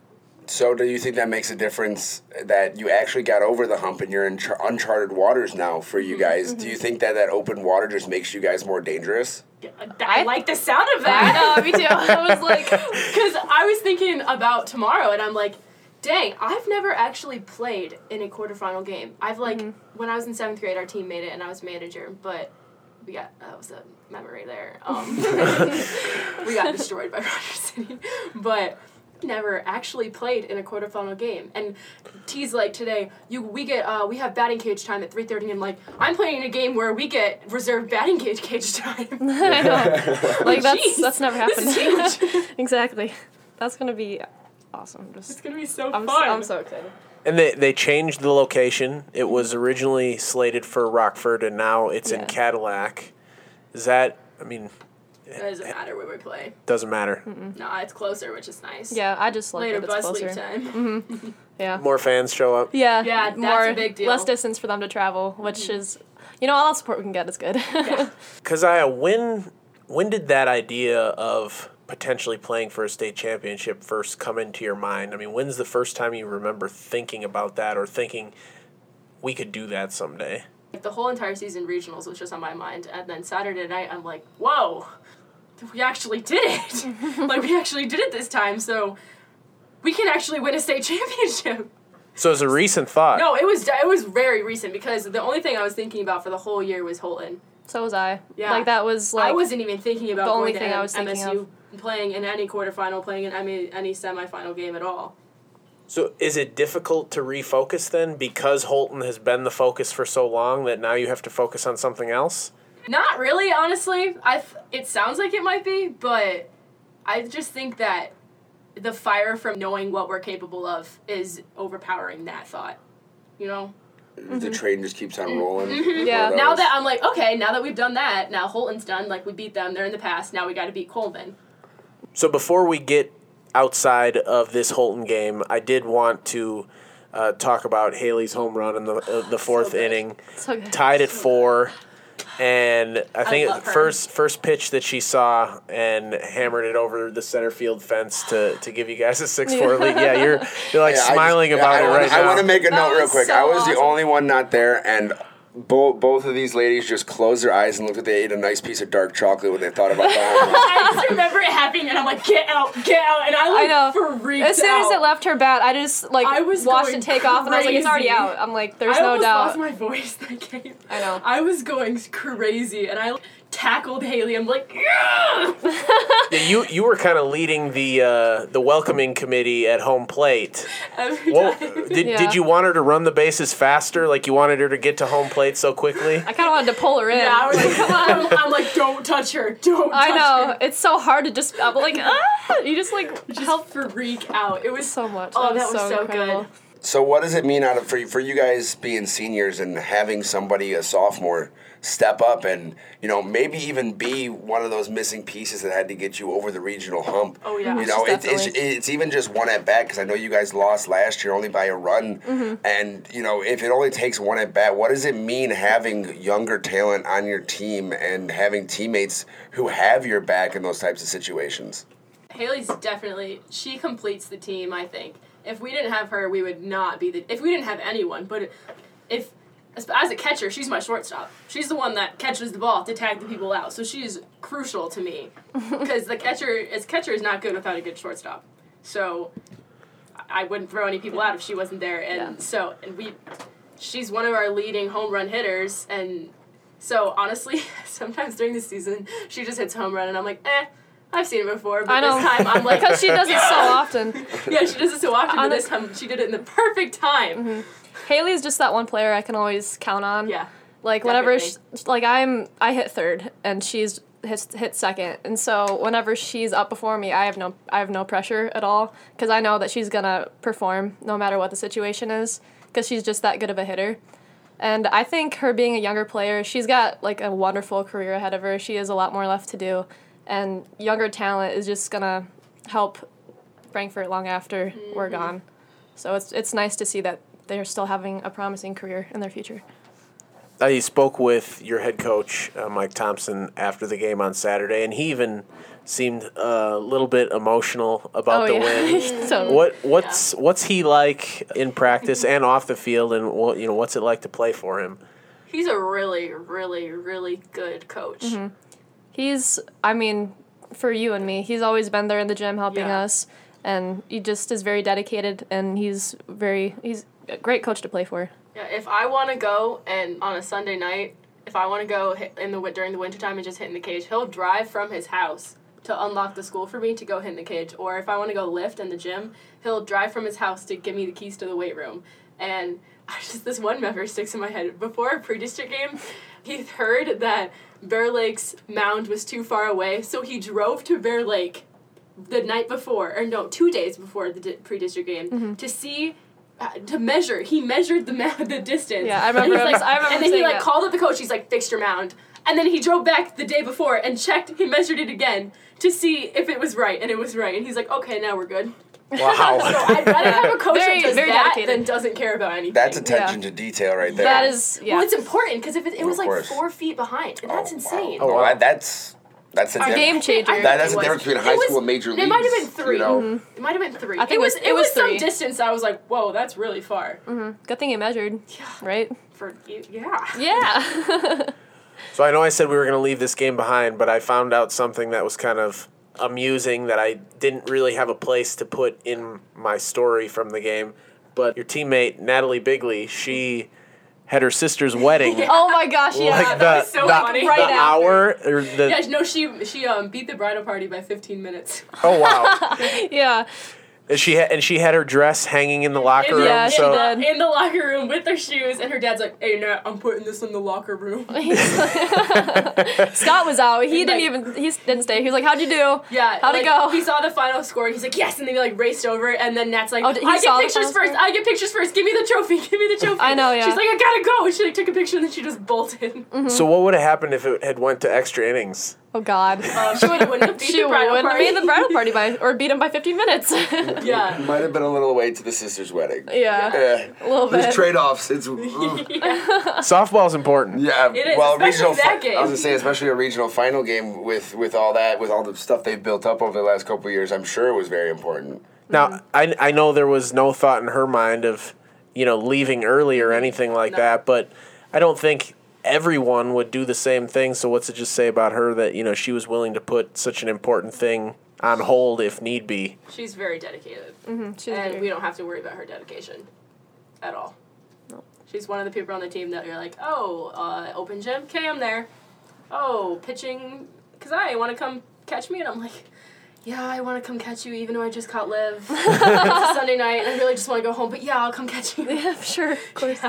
So, do you think that makes a difference that you actually got over the hump and you're in char- uncharted waters now for you mm-hmm, guys? Do mm-hmm. you think that that open water just makes you guys more dangerous? I, I- like the sound of I that. know, me too. I was like, Because I was thinking about tomorrow, and I'm like, dang, I've never actually played in a quarterfinal game. I've like mm-hmm. when I was in seventh grade, our team made it, and I was manager, but we got that was a memory there. Um, we got destroyed by Rogers City, but never actually played in a quarterfinal game. And T's like today, you we get uh, we have batting cage time at three thirty. And I'm like, I'm playing in a game where we get reserved batting cage cage time. I know. Like that's Jeez, that's never this happened. is huge. exactly. That's gonna be awesome. Just It's Just gonna be so I'm, s- fun. I'm so excited. And they, they changed the location. It was originally slated for Rockford, and now it's in Cadillac. Is that? I mean, It doesn't matter where we play. doesn't matter. No, it's closer, which is nice. Yeah, I just like Later that it's bus league closer. time. Mm-hmm. Yeah. More fans show up. Yeah. Yeah, that's more a big deal. less distance for them to travel, mm-hmm. which is, you know, all the support we can get is good. Keziah, when when did that idea of potentially playing for a state championship first come into your mind? I mean, when's the first time you remember thinking about that or thinking we could do that someday? Like, the whole entire season regionals was just on my mind, and then Saturday night I'm like, whoa, we actually did it! like we actually did it this time, so we can actually win a state championship. So it's a recent thought. No, it was it was very recent because the only thing I was thinking about for the whole year was Holton. so was I. Yeah. Like that was like I wasn't even thinking about the only going to thing I M- was thinking MSU playing in any quarterfinal, playing in any any semifinal game at all. So is it difficult to refocus then because Holton has been the focus for so long that now you have to focus on something else? Not really, honestly. I th- it sounds like it might be, but I just think that the fire from knowing what we're capable of is overpowering that thought. You know? The train just keeps on rolling. Yeah. for Now those. that I'm like, okay, now that we've done that, now Holton's done, like we beat them, they're in the past, now we got to beat Coleman. So before we get outside of this Holton game, I did want to uh, talk about Haley's home run in the uh, the fourth good. inning, so tied at four, and I think love her. first first pitch that she saw and hammered it over the center field fence to, to give you guys a six four lead. Yeah, you're you're like Yeah, I just- smiling yeah, about I it wanna, right I now. I want to make a That note real quick. so I was the only one not there, and both both of these ladies just closed their eyes and looked like they ate a nice piece of dark chocolate when they thought about that. I just remember it happening, and I'm like, get out, get out, and I like I know. freaked As soon as it left her bat, I just like I was watched going it take off, and I was like, "It's already out." I'm like, "There's I no doubt. I lost my voice that game. I know. I was going crazy, and I tackled Haley. I'm like, yeah! Yeah, you you were kind of leading the uh, the welcoming committee at home plate. Every Well, time. did, Yeah. did you want her to run the bases faster? Like you wanted her to get to home plate so quickly? I kind of wanted to pull her in. Yeah, I was like, come on. I'm, I'm like, don't touch her. Don't I know her. it's so hard to just. I'm like, ah! You just like Just help freak out. It was so much. Oh, that was, that was so, so good. So what does it mean out of for you, for you guys being seniors and having somebody a sophomore step up and you know maybe even be one of those missing pieces that had to get you over the regional hump? Oh, yeah. you know it, it's it's even just one at bat because I know you guys lost last year only by a run, Mm-hmm. and you know if it only takes one at bat, what does it mean having younger talent on your team and having teammates who have your back in those types of situations? Haley's definitely she completes the team. I think if we didn't have her, we would not be the. If we didn't have anyone, but if as, as a catcher, she's my shortstop. She's the one that catches the ball to tag the people out. So she's crucial to me because the catcher, as catcher, is not good without a good shortstop. So I wouldn't throw any people out if she wasn't there. And Yeah. so and we, she's one of our leading home run hitters. And so honestly, sometimes during the season, she just hits home run, and I'm like, eh. I've seen it before, but I know. this time I'm like, because she does it so often. yeah, she does it so often, but this time she did it in the perfect time. Haley is just that one player I can always count on. Yeah. Like whenever, she, like I'm, I hit third and she's hits hit second, and so whenever she's up before me, I have no, I have no pressure at all because I know that she's gonna perform no matter what the situation is because she's just that good of a hitter. And I think her being a younger player, she's got like a wonderful career ahead of her. She has a lot more left to do. and younger talent is just gonna help Frankfort long after we're mm-hmm. gone. So it's it's nice to see that they're still having a promising career in their future. I spoke with your head coach, uh, Mike Thompson, after the game on Saturday, and he even seemed a little bit emotional about the win. so What what's what's he like in practice and off the field, and what you know what's it like to play for him? He's a really, really, really good coach. he's I mean, for you and me, he's always been there in the gym helping Yeah. us and he just is very dedicated and he's very he's a great coach to play for. Yeah, if I want to go and on a Sunday night, if I want to go in the during the wintertime and just hit in the cage, he'll drive from his house to unlock the school for me to go hit in the cage. Or if I want to go lift in the gym, he'll drive from his house to give me the keys to the weight room. And I just this one memory sticks in my head. Before a pre-district game, he heard that Bear Lake's mound was too far away, so he drove to Bear Lake the night before, or no, two days before the di- pre-district game, mm-hmm. to see, uh, to measure. He measured the ma- the distance. Yeah, I And remember he's him- like- I remember And then he like that. called up the coach. He's like, "Fixed your mound." And then he drove back the day before and checked. He measured it again to see if it was right, and it was right. And he's like, "Okay, now we're good." So Wow. I'd rather have a coach Very- that does very that dedicated. than doesn't care about anything. That's attention to detail right there. That is yeah. Well, it's important because if it, it was like course. four feet behind, and that's Oh, insane. Wow. Oh, wow. that- that's that's a Our diff- game changer. That, that's It the difference between it high was- school and major leagues. It might have been three. You know? Mm-hmm. It might have been three. I think it was. it was- It it was, was some distance. I was like, "Whoa, that's really far." Good thing you measured, right? For you, yeah. Yeah. So I know I said we were going to leave this game behind, but I found out something that was kind of amusing that I didn't really have a place to put in my story from the game. But your teammate Natalie Bigley, she had her sister's wedding. oh my gosh, yeah. Like the, that was so the, funny. the Right after. hour or the Yeah, no, she she um beat the bridal party by 15 minutes. oh wow yeah. And she had and she had her dress hanging in the locker room Yeah, she so did. in the locker room with their shoes, and her dad's like, "Hey, Nat, I'm putting this in the locker room." Scott was out. He didn't Like- even he didn't stay. He was like, "How'd you do?" Yeah, How'd like, it go? He saw the final score. He's like, "Yes!" And then he like raced over, and then Nat's like, Oh, "I get pictures first. score? I get pictures first. Give me the trophy. Give me the trophy." I know, yeah. She's like, "I gotta go." And she like took a picture, and then she just bolted. Mm-hmm. so what would have happened if it had went to extra innings Oh God. Um, she would wouldn't have beat she the bridal wouldn't have party. made the bridal party by or beat him by 15 minutes. yeah. Might have been a little late to the sister's wedding. yeah. Yeah. A little bit. There's trade offs. It's ooh. softball's important yeah. It is, well, especially regional. that fi- game. I was gonna say, especially a regional final game with with all that, with all the stuff they've built up over the last couple of years. I'm sure it was very important. Now, I, I know there was no thought in her mind of, you know, leaving early or anything like No. that, but I don't think everyone would do the same thing. So what's it just say about her that, you know, she was willing to put such an important thing on hold if need be? She's very dedicated, She's and very- we don't have to worry about her dedication at all. She's one of the people on the team that you're like, oh, uh, open gym, okay, I'm there. Oh, pitching, cause I want to come catch me, and I'm like, yeah, I want to come catch you, even though I just caught Liv. it's Sunday night, and I really just want to go home, but yeah, I'll come catch you. yeah, sure. Of course.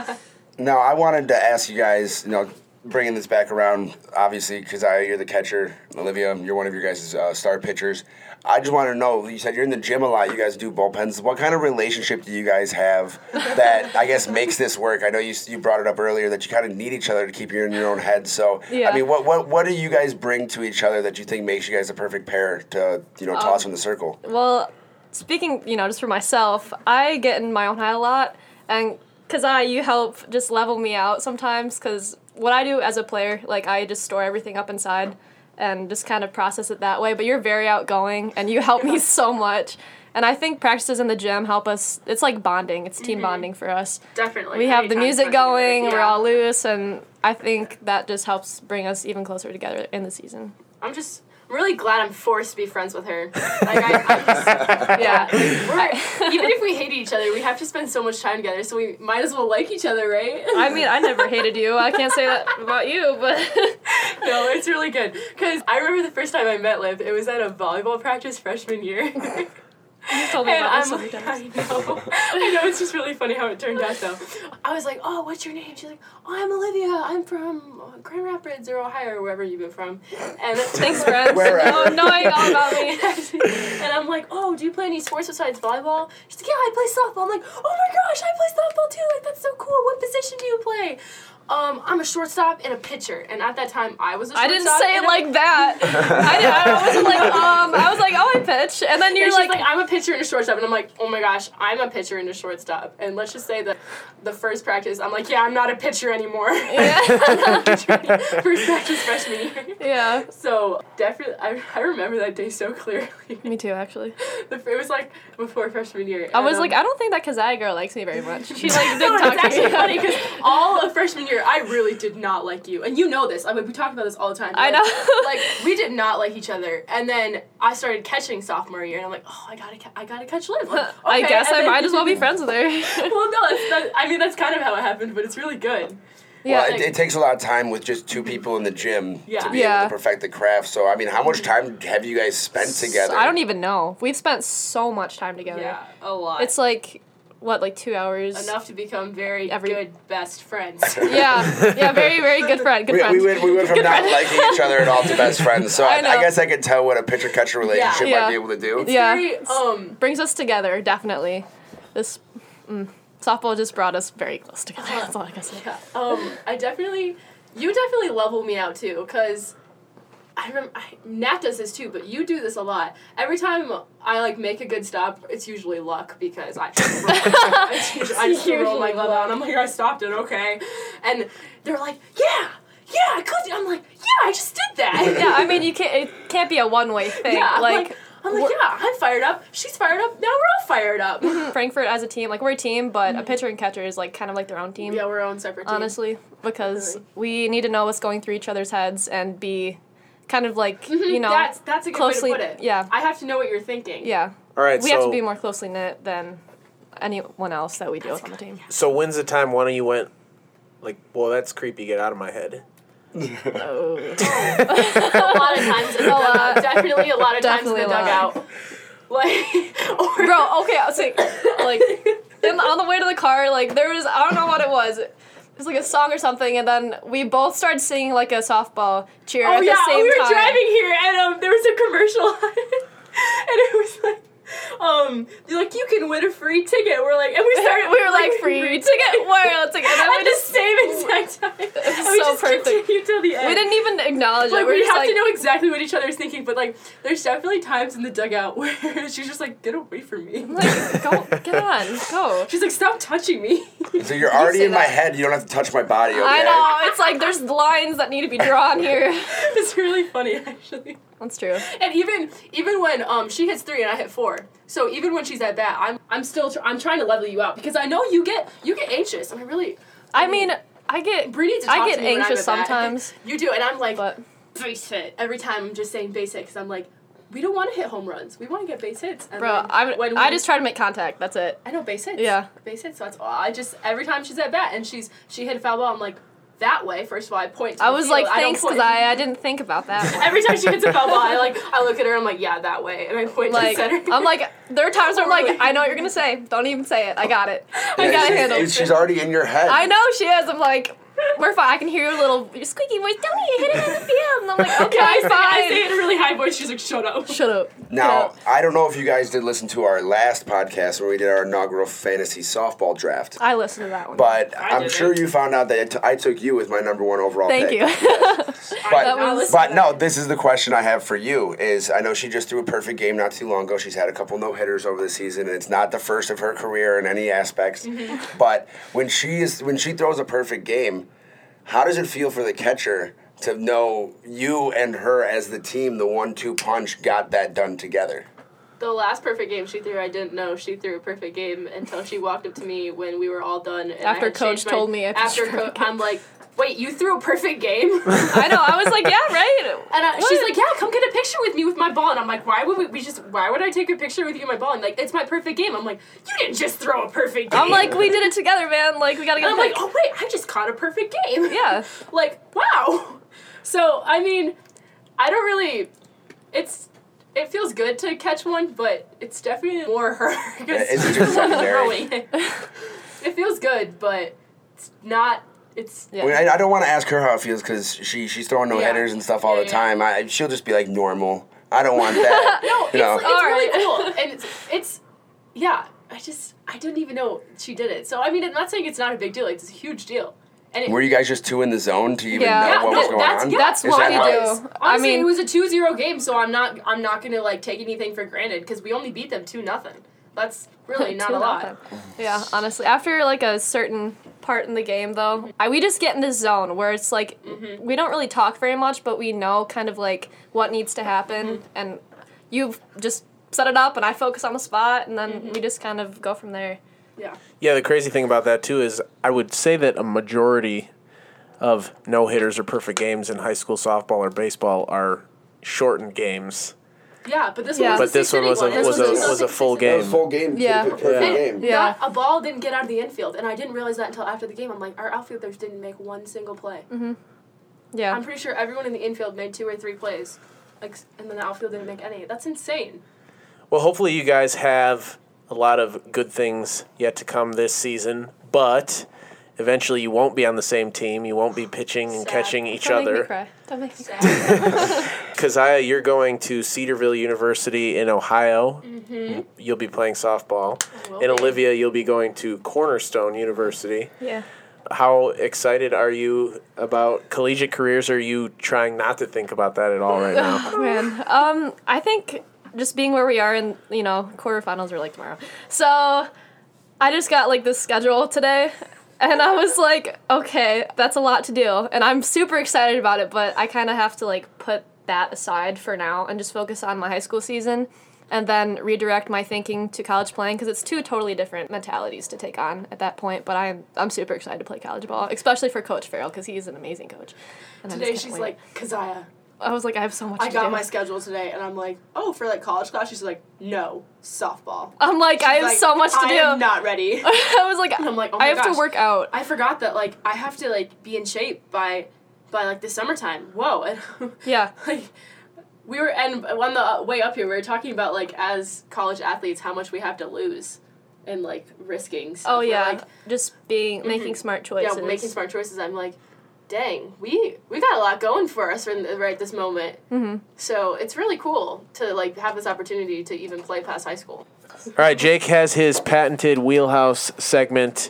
Now, I wanted to ask you guys, you know, bringing this back around, obviously, because I you're the catcher, Olivia, you're one of your guys' uh, star pitchers. I just want to know. You said you're in the gym a lot. You guys do bullpens. What kind of relationship do you guys have that I guess makes this work? I know you you brought it up earlier that you kind of need each other to keep you in your own head. So, Yeah. I mean, what what what do you guys bring to each other that you think makes you guys a perfect pair to you know toss from the circle? Well, speaking, you know, just for myself, I get in my own head a lot, and because I, you help just level me out sometimes. Because what I do as a player, like I just store everything up inside, and just kind of process it that way. But you're very outgoing, and you help me so much. And I think practices in the gym help us. It's like bonding. It's team mm-hmm. bonding for us. Definitely. We have the music going. We're all loose, and I think that just helps bring us even closer together in the season. I'm just really glad I'm forced to be friends with her. Like I, I'm just, yeah. We're, even if we hate each other, we have to spend so much time together, so we might as well like each other, right? I mean, I never hated you. I can't say that about you, but no, it's really good. Cause I remember the first time I met Liv, it was at a volleyball practice freshman year. You told me And about I'm this so like. I know, I know. It's just really funny how it turned out, though. I was like, "Oh, what's your name?" She's like, "Oh, I'm Olivia. I'm from uh, Grand Rapids or Ohio or wherever you've been from." And Thanks, friends. Wherever. Oh, knowing all about me. and I'm like, "Oh, do you play any sports besides volleyball?" She's like, "Yeah, I play softball." I'm like, "Oh my gosh, I play softball too! Like that's so cool. What position do you play?" Um, I'm a shortstop and a pitcher. And at that time, I was a shortstop. I didn't say it and a- like that. I, I wasn't like um. I was like, oh, I pitch, and then you're she's like, like, I'm a pitcher and a shortstop, and I'm like, oh my gosh, I'm a pitcher and a shortstop. And let's just say that the first practice, I'm like, yeah, I'm not a pitcher anymore. Yeah. first practice freshman year. yeah. So definitely, I, I remember that day so clearly. Me too, actually. The, it was like before freshman year. I was and, like, um, I don't think that Keziah girl likes me very much. She like no, didn't talk it's to actually me. funny because all of freshman year, I really did not like you, and you know this. I mean, we talk about this all the time. I Like- know. like we did not like each other, and then I started catching sophomore year, and I'm like, oh, I gotta, ca- I gotta catch Liv. Like, I guess and I might as well be friends with her. well, no, that's that, I mean that's kind of how it happened, but it's really good. yeah. well, it, it takes a lot of time with just two people in the gym Yeah. to be Yeah. able to perfect the craft. So, I mean, how much time have you guys spent together? I don't even know. We've spent so much time together. Yeah, a lot. It's like what, like two hours? enough to become very Every- good best friends. Yeah. Yeah. Very, very good friend. Good We, friend. we went, we went from Good not friend. liking each other at all to best friends. So I, I I, guess I could tell what a pitcher catcher relationship Yeah. might be able to do. It's Yeah. very um. brings us together definitely. This mm, softball just brought us very close together. That's all I can say. Yeah. Um, I definitely, you definitely level me out too, cause I remember I, Nat does this too, but you do this a lot. Every time I like make a good stop, it's usually luck because I just it's usually, I just roll my glove out. I'm like, I stopped it, okay, and they're like, yeah, yeah, I could. I'm like, yeah, I just did that. Yeah, I mean you can't. It can't be a one way thing. Yeah, like, like, I'm like, yeah, I'm fired up. She's fired up. Now we're all fired up. Mm-hmm. Frankfort as a team, like we're a team, but a mm-hmm. pitcher and catcher is like kind of like their own team. yeah, we're our own separate team. honestly, because Really. we need to know what's going through each other's heads and be kind of like you know Mm-hmm. that's that's a good closely. way to put it. Yeah, I have to know what you're thinking. yeah. All right, We so have to be more closely knit than anyone else that we deal with on the team. so when's the time one of you went like, well, that's creepy. Get out of my head. Oh. a lot of times in the lot. Definitely a lot of times in Definitely the dugout. Like, or, Bro, okay, I was saying, like, in, on the way to the car, like, there was, I don't know what it was. It was like a song or something, and then we both started singing like a softball cheer oh at yeah, the same time. Oh yeah, we were time. driving here and um, there was a commercial, and it was like, um, they're like you can win a free ticket. We're like, and we started. we were like, free ticket, where ticket, and then At we the just, same exact time. and we so just perfect. continued till the end. we didn't even acknowledge like it. We're we just have like, to know exactly what each other's thinking, but like there's definitely times in the dugout where she's just like, get away from me. like, go, get on, go. She's like, stop touching me. So you're already say in my head. You don't have to touch my body, okay? I know, it's like there's lines that need to be drawn here. it's really funny actually. That's true. And even even when um she hits three and I hit four, so even when she's at bat, I'm I'm still tr- I'm trying to level you out because I know you get you get anxious. And I really, I mean, I get, Bree needs to talk I get to me when I'm anxious sometimes, You do, and I'm like but base hit every time. I'm just saying base hit because I'm like, we don't want to hit home runs. We want to get base hits. And bro, then I, when I just try to make contact. That's it. I know base hits. Yeah. base hits. So that's all. I just every time she's at bat and she's she hit a foul ball, I'm like that way. First of all, I point. To I the was field. like, thanks, because point- I, I didn't think about that. Every time she hits a foul ball, I like I look at her. I'm like, yeah, that way, and I point like to the center. I'm like there are times where I'm like I know what you're gonna say. Don't even say it. I got it. I Yeah, got it she's- handled. She's already in your head. I know she is. I'm like we're fine. I can hear your little your squeaky voice. Don't you hit it on the field? And I'm like okay, Yeah, I say, fine. I say it in a really high voice. She's like, shut up. Shut up. Now, Yeah. I don't know if you guys did listen to our last podcast where we did our inaugural fantasy softball draft, I listened to that one. but I I'm didn't. sure you found out that I t- I took you as my number one overall Thank pick. you. But, was- but no, this is the question I have for you. Is I know she just threw a perfect game not too long ago. She's had a couple no hitters over the season, and it's not the first of her career in any aspects. Mm-hmm. But when she is when she throws a perfect game, how does it feel for the catcher to know you and her as the team, the one-two punch, got that done together? The last perfect game she threw, I didn't know she threw a perfect game until she walked up to me when we were all done. And After had coach changed my- told me I After perfect co- I'm like, wait, you threw a perfect game? I know. I was like, yeah, right. I, she's like, yeah, come get a picture with me with my ball. And I'm like, why would we, we just? Why would I take a picture with you and my ball? And like, it's my perfect game. I'm like, you didn't just throw a perfect game. I'm like, we did it together, man. Like we gotta And get I'm a like, oh wait, I just caught a perfect game. Yeah. like wow. So I mean, I don't really. It's it feels good to catch one, but it's definitely more her because Is it just throwing it. It feels good, but it's not. It's Yeah. I, mean, I, I don't want to ask her how it feels because she she's throwing no Yeah. hitters and stuff all Yeah, the yeah. time. I, she'll just be like normal. I don't want that. no. It's, You know. it's Alright. really cool, and it's it's yeah. I just I didn't even know she did it. So I mean, I'm not saying it's not a big deal. It's a huge deal. And it, Were you guys just two in the zone to even Yeah. know Yeah, what was going that's- on? yeah, That's Is what that we do. Honestly, I mean, it was a 2-0 game, so I'm not I'm not gonna like take anything for granted because we only beat them two nothing. That's really not a lot. Yeah, honestly, after like a certain part in the game, though, I, we just get in this zone where it's like Mm-hmm. we don't really talk very much, but we know kind of like what needs to happen, Mm-hmm. and you've just set it up, and I focus on the spot, and then Mm-hmm. we just kind of go from there. Yeah. Yeah, the crazy thing about that too is I would say that a majority of no hitters or perfect games in high school softball or baseball are shortened games. Yeah, but this Yeah. one was But this one was a was a was was a full That was game. full game. Yeah. Perfect Yeah. game. Yeah. Not a ball didn't get out of the infield, and I didn't realize that until after the game. I'm like, our outfielders didn't make one single play. Mm-hmm. Yeah, I'm pretty sure everyone in the infield made two or three plays, like, and then the outfield didn't make any. That's insane. Well, hopefully you guys have a lot of good things yet to come this season, but eventually you won't be on the same team. You won't be pitching and Sad. catching each don't make me other. cry. Don't make me cry. Keziah, you're going to Cedarville University in Ohio. You'll be playing softball. will And be. Olivia, you'll be going to Cornerstone University. Yeah. How excited are you about collegiate careers? Or are you trying not to think about that at all right now? Man, um, I think just being where we are in, you know, quarterfinals are like tomorrow. So I just got like this schedule today, and I was like, okay, that's a lot to do, and I'm super excited about it, but I kind of have to like put that aside for now and just focus on my high school season. And then redirect my thinking to college playing because it's two totally different mentalities to take on at that point. But I'm I'm super excited to play college ball, especially for Coach Farrell because he's an amazing coach. And today she's wait. like, Keziah, I was like, I have so much. I got do. my schedule today, and I'm like, oh, for like college class, she's like, no, softball. I'm like, I have Like, so much to do. I'm not ready. I was like, I'm like, oh I have gosh. to work out. I forgot that like I have to like be in shape by by like the summertime. Whoa. And Yeah. like we were and on the uh, way up here we were talking about like as college athletes how much we have to lose and like risking stuff. Oh yeah, like, just being making smart choices. yeah, making smart choices. I'm like, dang, we we got a lot going for us in, right this moment. Mm-hmm. So it's really cool to like have this opportunity to even play past high school. All right, Jake has his patented wheelhouse segment,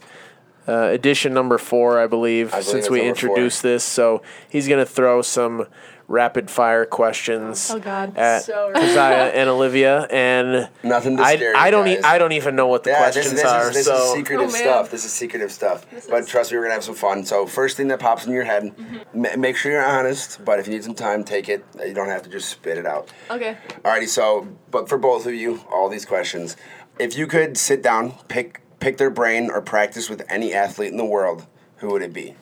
uh, edition number four, I believe, I believe since we number introduced this. So he's going to throw some rapid fire questions Oh, God. at So- Keziah and Olivia, and Nothing to I, scare I you don't e- guys. I don't even know what the Yeah, questions this are. is this so is secretive Oh, stuff. This is secretive stuff. but trust me, we're gonna have some fun. So first thing that pops in your head, Mm-hmm. ma- make sure you're honest. But if you need some time, take it. You don't have to just spit it out. Okay. Alrighty. So, but for both of you, all these questions, if you could sit down, pick pick their brain, or practice with any athlete in the world, who would it be?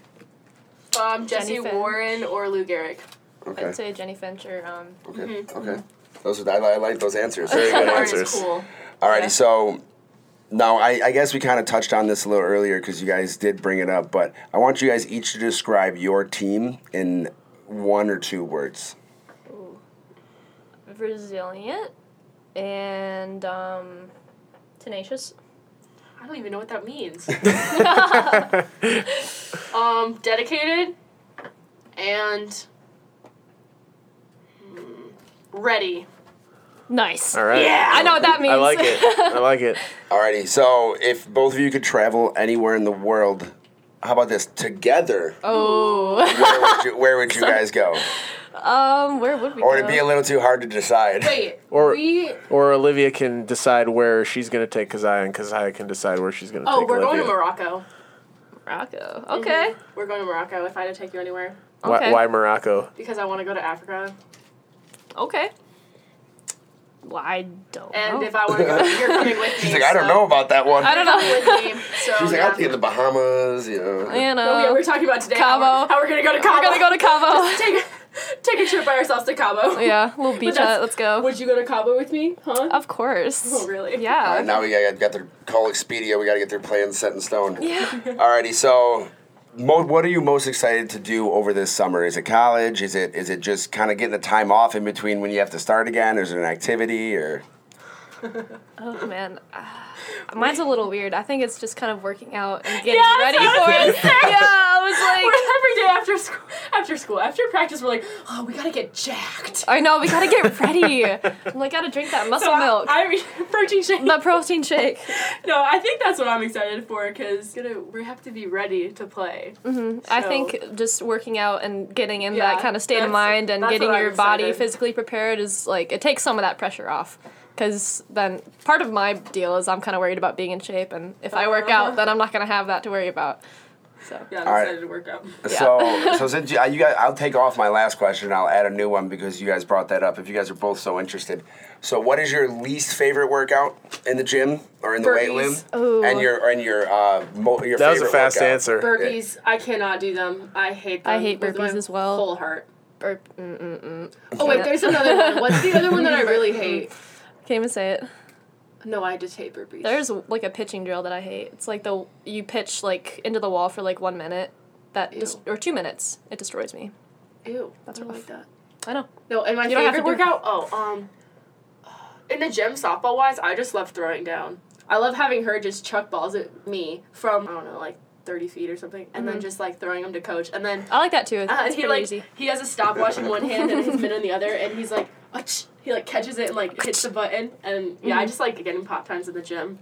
Um, Jesse Jenny Warren or Lou Gehrig. Okay. I'd say Jenny Fincher. Um, Okay. Okay. Those are, I, I like those answers. Very good answers. cool. Alrighty, Yeah. so now I, I guess we kind of touched on this a little earlier because you guys did bring it up, but I want you guys each to describe your team in one or two words. Ooh. resilient and um, tenacious. I don't even know what that means. um, dedicated and ready. Nice. all right, Yeah. I know what that means. I like it. I like it. Alrighty, so if both of you could travel anywhere in the world, how about this? Together, oh. where would you, where would you guys go? um, where would we Or go? would it be a little too hard to decide? Wait, Or- we Or Olivia can decide where she's going to take Keziah, and Keziah can decide where she's going to take. Oh, take we're Olivia. going to Morocco. Morocco. Okay. We're going to Morocco if I had to take you anywhere. Why, Okay. why Morocco? Because I want to go to Africa. Okay. Well, I don't know. And know. if I want to go, you're coming with me. She's like, I don't so- know about that one. I don't know. with me. So She's like, yeah. I'll take the Bahamas, you know. you know. Oh, yeah, we're talking about today. How we're, how we're gonna go to Cabo. We're gonna go to Cabo. take, take a trip by ourselves to Cabo. yeah, little beach that's- hut. Let's go. Would you go to Cabo with me? Huh? Of course. Oh, really? Yeah. right, now we got, got their call Expedia. We got to get their plans set in stone. Yeah. Alrighty, so mo- what are you most excited to do over this summer? Is it college? Is it is it just kind of getting the time off in between when you have to start again? Is it an activity? Or Oh man, uh, mine's a little weird. I think it's just kind of working out and getting Yeah, ready for I it. Yeah, I was like, We're every day after school, after school, after practice, we're like, oh, we gotta get jacked. I know we gotta get ready. I'm like, gotta drink that muscle So I- milk, I, protein shake. the protein shake. No, I think that's what I'm excited for because we have to be ready to play. Mm-hmm. I So- think just working out and getting in Yeah, that kind of state of mind and getting your body physically prepared is like it takes some of that pressure off. Because then part of my deal is I'm kind of worried about being in shape, and if I work out, then I'm not gonna have that to worry about. So Yeah, I'm All right. excited to work out. So, so since you, you guys, I'll take off my last question. and I'll add a new one because you guys brought that up. If you guys are both so interested, so what is your least favorite workout in the gym or in the weight room? Ooh. And your and your uh mo- your That was a fast workout. answer. Burpees, I cannot do them. I hate them. I hate burpees as well. Whole heart. burp, mm, mm, mm. Oh wait, there's another one. What's the other one that I really hate? Can't even say it. No, I just hate burpees. There's like a pitching drill that I hate. It's like the you pitch like into the wall for like one minute, that Ew. dis- or two minutes. It destroys me. ew. That's I don't rough. like that. I know. No, and my You favorite workout. Oh, um, in the gym, softball wise, I just love throwing down. I love having her just chuck balls at me from I don't know, like thirty feet or something, and then just like throwing them to coach, and then I like that too. It's, uh, he like easy. he has a stopwatch in one hand and his mitt in the other, and he's like, "Ach." he like catches it and like hits the button, and yeah, I mm-hmm. just like getting pop times in the gym.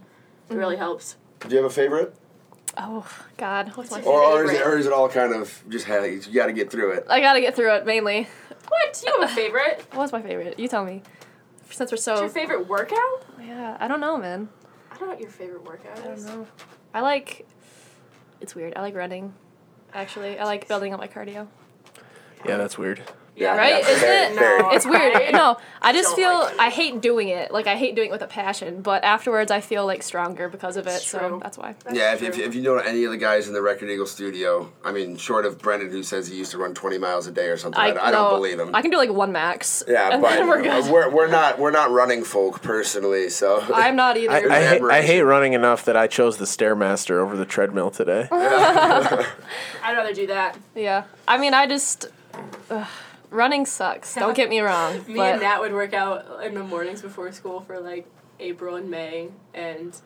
It mm-hmm. really helps. Do you have a favorite, Oh God, what's my your or, or is it Favorite. or is it all kind of just how you got to get through it? I gotta get through it mainly. What? You have a favorite? What was my favorite? You tell me. Since we're What's so your favorite workout? yeah, I don't know, man. I don't know what your favorite workout I don't is. know. I like. It's weird. I like running. Actually, I like building up my cardio. Yeah, that's weird. Yeah, Right? fair, Isn't it? fair. No. It's weird. I No, I just don't feel like. I hate doing it. Like I hate doing it with a passion, but afterwards I feel like stronger because of it. It's So that's why. Yeah, if, if, if you know any of the guys in the Record Eagle studio, I mean, short of Brendan who says he used to run 20 miles a day or something, I, I, no, don't believe him. I can do like one max. yeah, and but then we're good. we're, we're not we're not running folk personally, so I'm not either. I, I, hate, I hate running enough that I chose the Stairmaster over the treadmill today. I'd rather do that. yeah. I mean, I just. ugh, running sucks. Don't get me wrong. Me but and Nat would work out in the mornings before school for like April and May, and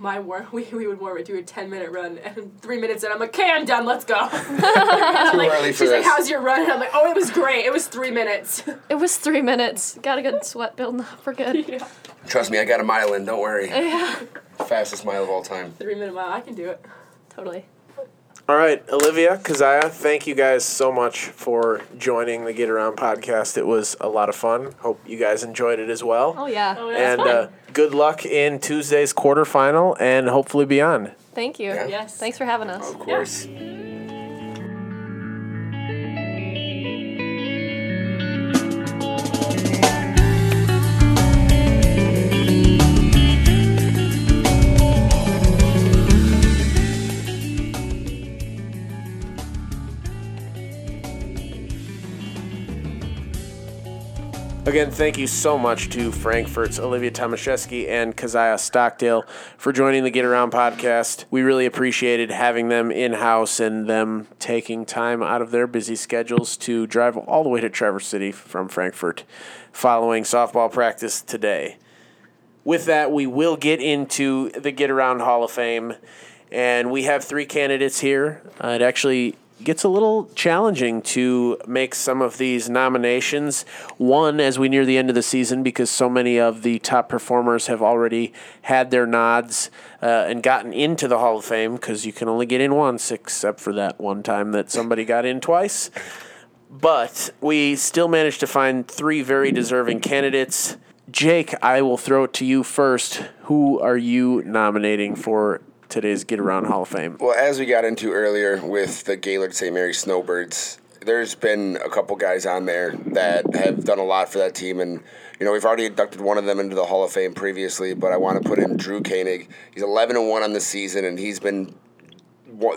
my war we, we would warm it do a ten minute run, and three minutes and I'm like, okay, I'm done, let's go. Too like, early for she's like, this. how's your run? And I'm like, oh, it was great. It was three minutes. it was three minutes. Got a good sweat building up. We're good. yeah, trust me, I got a mile in. Don't worry, Yeah. fastest mile of all time. three minute mile. I can do it. Totally. All right, Olivia, Keziah, thank you guys so much for joining the Get Around podcast. It was a lot of fun. Hope you guys enjoyed it as well. Oh yeah. Oh, yeah. and uh, good luck in Tuesday's quarterfinal and hopefully beyond. Thank you. Yeah. Yes. Thanks for having us. Of course. Again, thank you so much to Frankfort's Olivia Tomaszewski and Keziah Stockdale for joining the Get Around podcast. We really appreciated having them in house and them taking time out of their busy schedules to drive all the way to Traverse City from Frankfort following softball practice today. With that, we will get into the Get Around Hall of Fame, and we have three candidates here. Uh, it actually gets a little challenging to make some of these nominations. One, as we near the end of the season, because so many of the top performers have already had their nods uh, and gotten into the Hall of Fame, because you can only get in once, except for that one time that somebody got in twice. But we still managed to find three very deserving candidates. Jake, I will throw it to you first. Who are you nominating for today's Get Around Hall of Fame? Well, as we got into earlier with the Gaylord St. Mary Snowbirds, there's been a couple guys on there that have done a lot for that team, and you know we've already inducted one of them into the Hall of Fame previously, but I want to put in Drew Koenig. He's 11 and one on the season, and he's been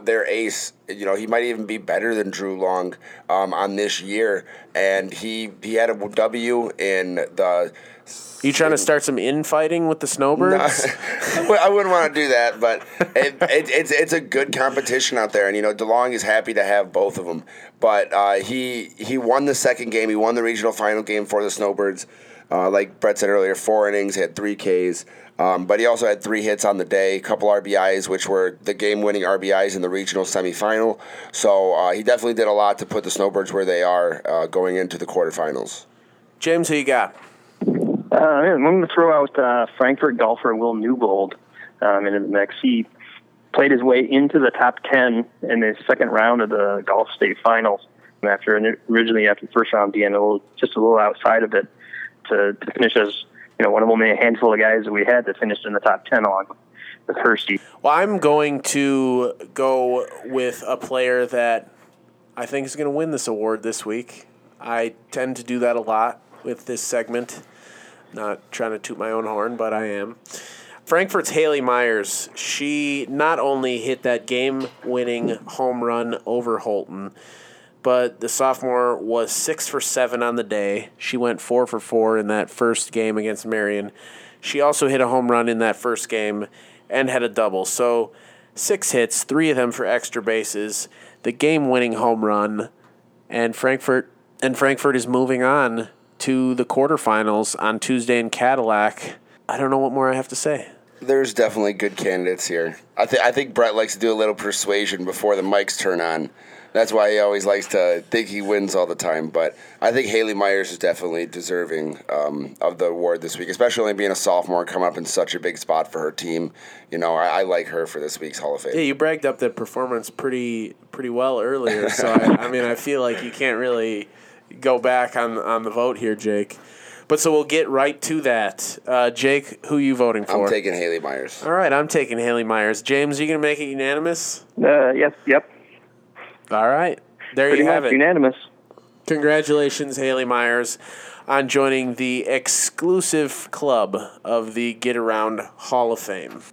their ace. You know, he might even be better than Drew Long um, on this year, and he he had a W in the you trying to start some infighting with the Snowbirds? well, I wouldn't want to do that, but it, it, it's it's a good competition out there, and you know DeLong is happy to have both of them. But uh, he he won the second game. He won the regional final game for the Snowbirds. Uh, like Brett said earlier, four innings, he had three Ks. Um, but he also had three hits on the day, a couple RBIs, which were the game-winning RBIs in the regional semifinal. So uh, he definitely did a lot to put the Snowbirds where they are uh, going into the quarterfinals. James, who you got? Uh, I'm going to throw out uh, Frankfort golfer Will Newbold um, into the mix. He played his way into the top 10 in the second round of the golf state finals after originally after the first round being a little, just a little outside of it to, to finish as you know one of only a handful of guys that we had that finished in the top 10 along with Hersey. Well, I'm going to go with a player that I think is going to win this award this week. I tend to do that a lot with this segment. Not trying to toot my own horn, but I am. Frankfort's Haley Myers, she not only hit that game winning home run over Holton, but the sophomore was six for seven on the day. She went four for four in that first game against Marion. She also hit a home run in that first game and had a double. So six hits, three of them for extra bases, the game winning home run, and Frankfort and Frankfort is moving on to the quarterfinals on Tuesday in Cadillac. I don't know what more I have to say. There's definitely good candidates here. I think I think Brett likes to do a little persuasion before the mics turn on. That's why he always likes to think he wins all the time. But I think Haley Myers is definitely deserving um, of the award this week, especially being a sophomore, coming up in such a big spot for her team. You know, I, I like her for this week's Hall of Fame. Yeah, you bragged up that performance pretty pretty well earlier. So I, I mean, I feel like you can't really go back on on the vote here, Jake. But so we'll get right to that. Uh, Jake, who you voting for? I'm taking Haley Myers. All right, I'm taking Haley Myers. James, are you going to make it unanimous? Uh, yes, yep. All right. There Pretty you have much it. unanimous. Congratulations, Haley Myers, on joining the exclusive club of the Get Around Hall of Fame.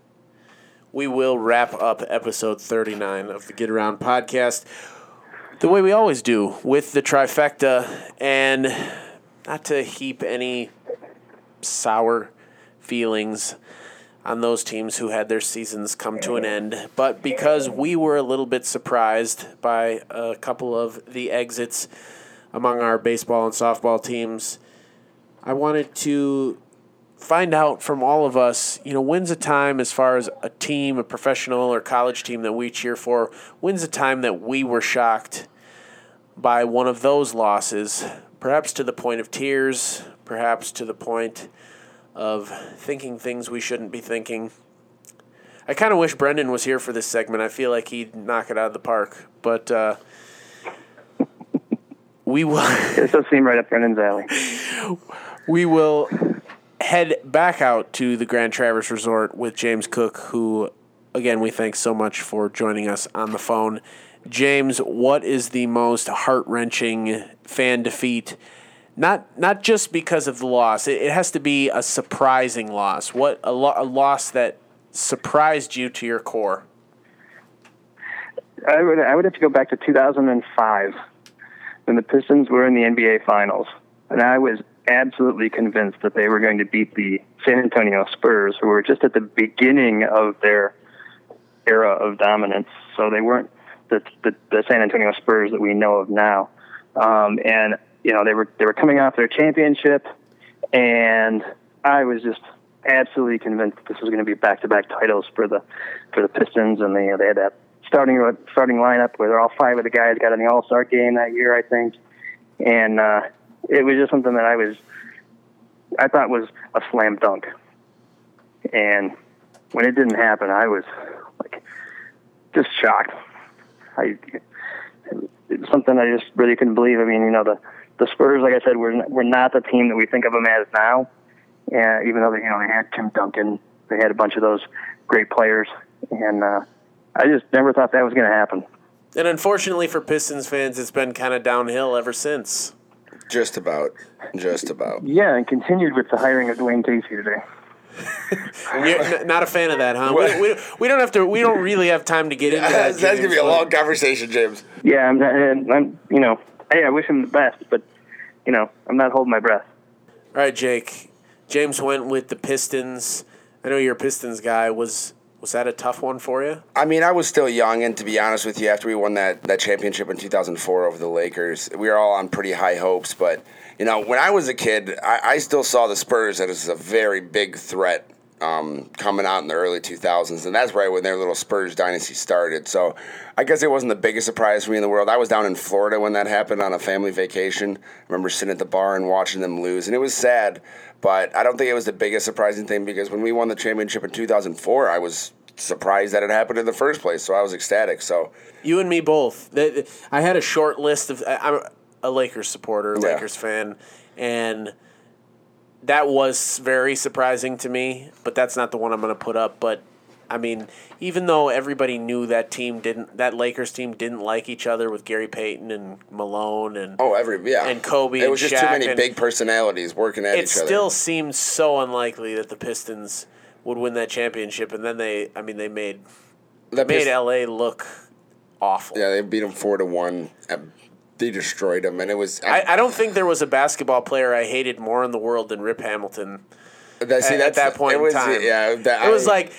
We will wrap up episode 39 of the Get Around podcast the way we always do with the trifecta and not to heap any sour feelings on those teams who had their seasons come to an end, but because we were a little bit surprised by a couple of the exits among our baseball and softball teams, I wanted to find out from all of us, you know, when's a time as far as a team, a professional or college team that we cheer for, when's a time that we were shocked by one of those losses, perhaps to the point of tears, perhaps to the point of thinking things we shouldn't be thinking. I kind of wish Brendan was here for this segment. I feel like he'd knock it out of the park. But uh, we will. It does seem right up Brendan's alley. we will head back out to the Grand Traverse Resort with James Cook, who, again, we thank so much for joining us on the phone. James, what is the most heart wrenching fan defeat? Not not just because of the loss. It, it has to be a surprising loss. What a, lo- a loss that surprised you to your core. I would I would have to go back to 2005 when the Pistons were in the NBA Finals, and I was absolutely convinced that they were going to beat the San Antonio Spurs, who were just at the beginning of their era of dominance. So they weren't the the, the San Antonio Spurs that we know of now. Um, and you know they were they were coming off their championship, and I was just absolutely convinced that this was going to be back to back titles for the for the Pistons, and they they had that starting starting lineup where all five of the guys got in the All Star game that year, I think, and uh, it was just something that I was I thought was a slam dunk, and when it didn't happen, I was like just shocked. I it was something I just really couldn't believe. I mean, you know, the the Spurs, like I said, were were not the team that we think of them as now. And even though they, you know, they had Tim Duncan, they had a bunch of those great players, and uh, I just never thought that was going to happen. And unfortunately for Pistons fans, it's been kind of downhill ever since. Just about. Just about. Yeah, and continued with the hiring of Dwane Casey today. You're n- not a fan of that, huh? We, we, we don't have to. We don't really have time to get into that. That's, that's gonna be a long conversation, James. Yeah, I'm, and I'm, you know, hey, I wish him the best, but you know, I'm not holding my breath. All right, Jake. James went with the Pistons. I know you're a Pistons guy. Was was that a tough one for you? I mean, I was still young, and to be honest with you, after we won that, that championship in 2004 over the Lakers, we were all on pretty high hopes. But, you know, when I was a kid, I, I still saw the Spurs as a very big threat um, coming out in the early 2000s, and that's right when their little Spurs dynasty started. So I guess it wasn't the biggest surprise for me in the world. I was down in Florida when that happened on a family vacation. I remember sitting at the bar and watching them lose, and it was sad. But I don't think it was the biggest surprising thing because when we won the championship in 2004, I was surprised that it happened in the first place. So I was ecstatic. So You and me both. I had a short list of. I'm a Lakers supporter, Yeah. Lakers fan, and that was very surprising to me. But that's not the one I'm going to put up. But I mean, even though everybody knew that team didn't, that Lakers team didn't like each other with Gary Payton and Malone and oh, every yeah, And Kobe It was just Shaq too many big personalities working at it each other. It still seemed so unlikely that the Pistons would win that championship. And then they, I mean, they made The made Pist- LA look awful. Yeah, they beat them four to one. Uh, They destroyed them, and it was. I, I don't think there was a basketball player I hated more in the world than Rip Hamilton. that, see, at, at that point it was, in time. Yeah, that, it was I- like,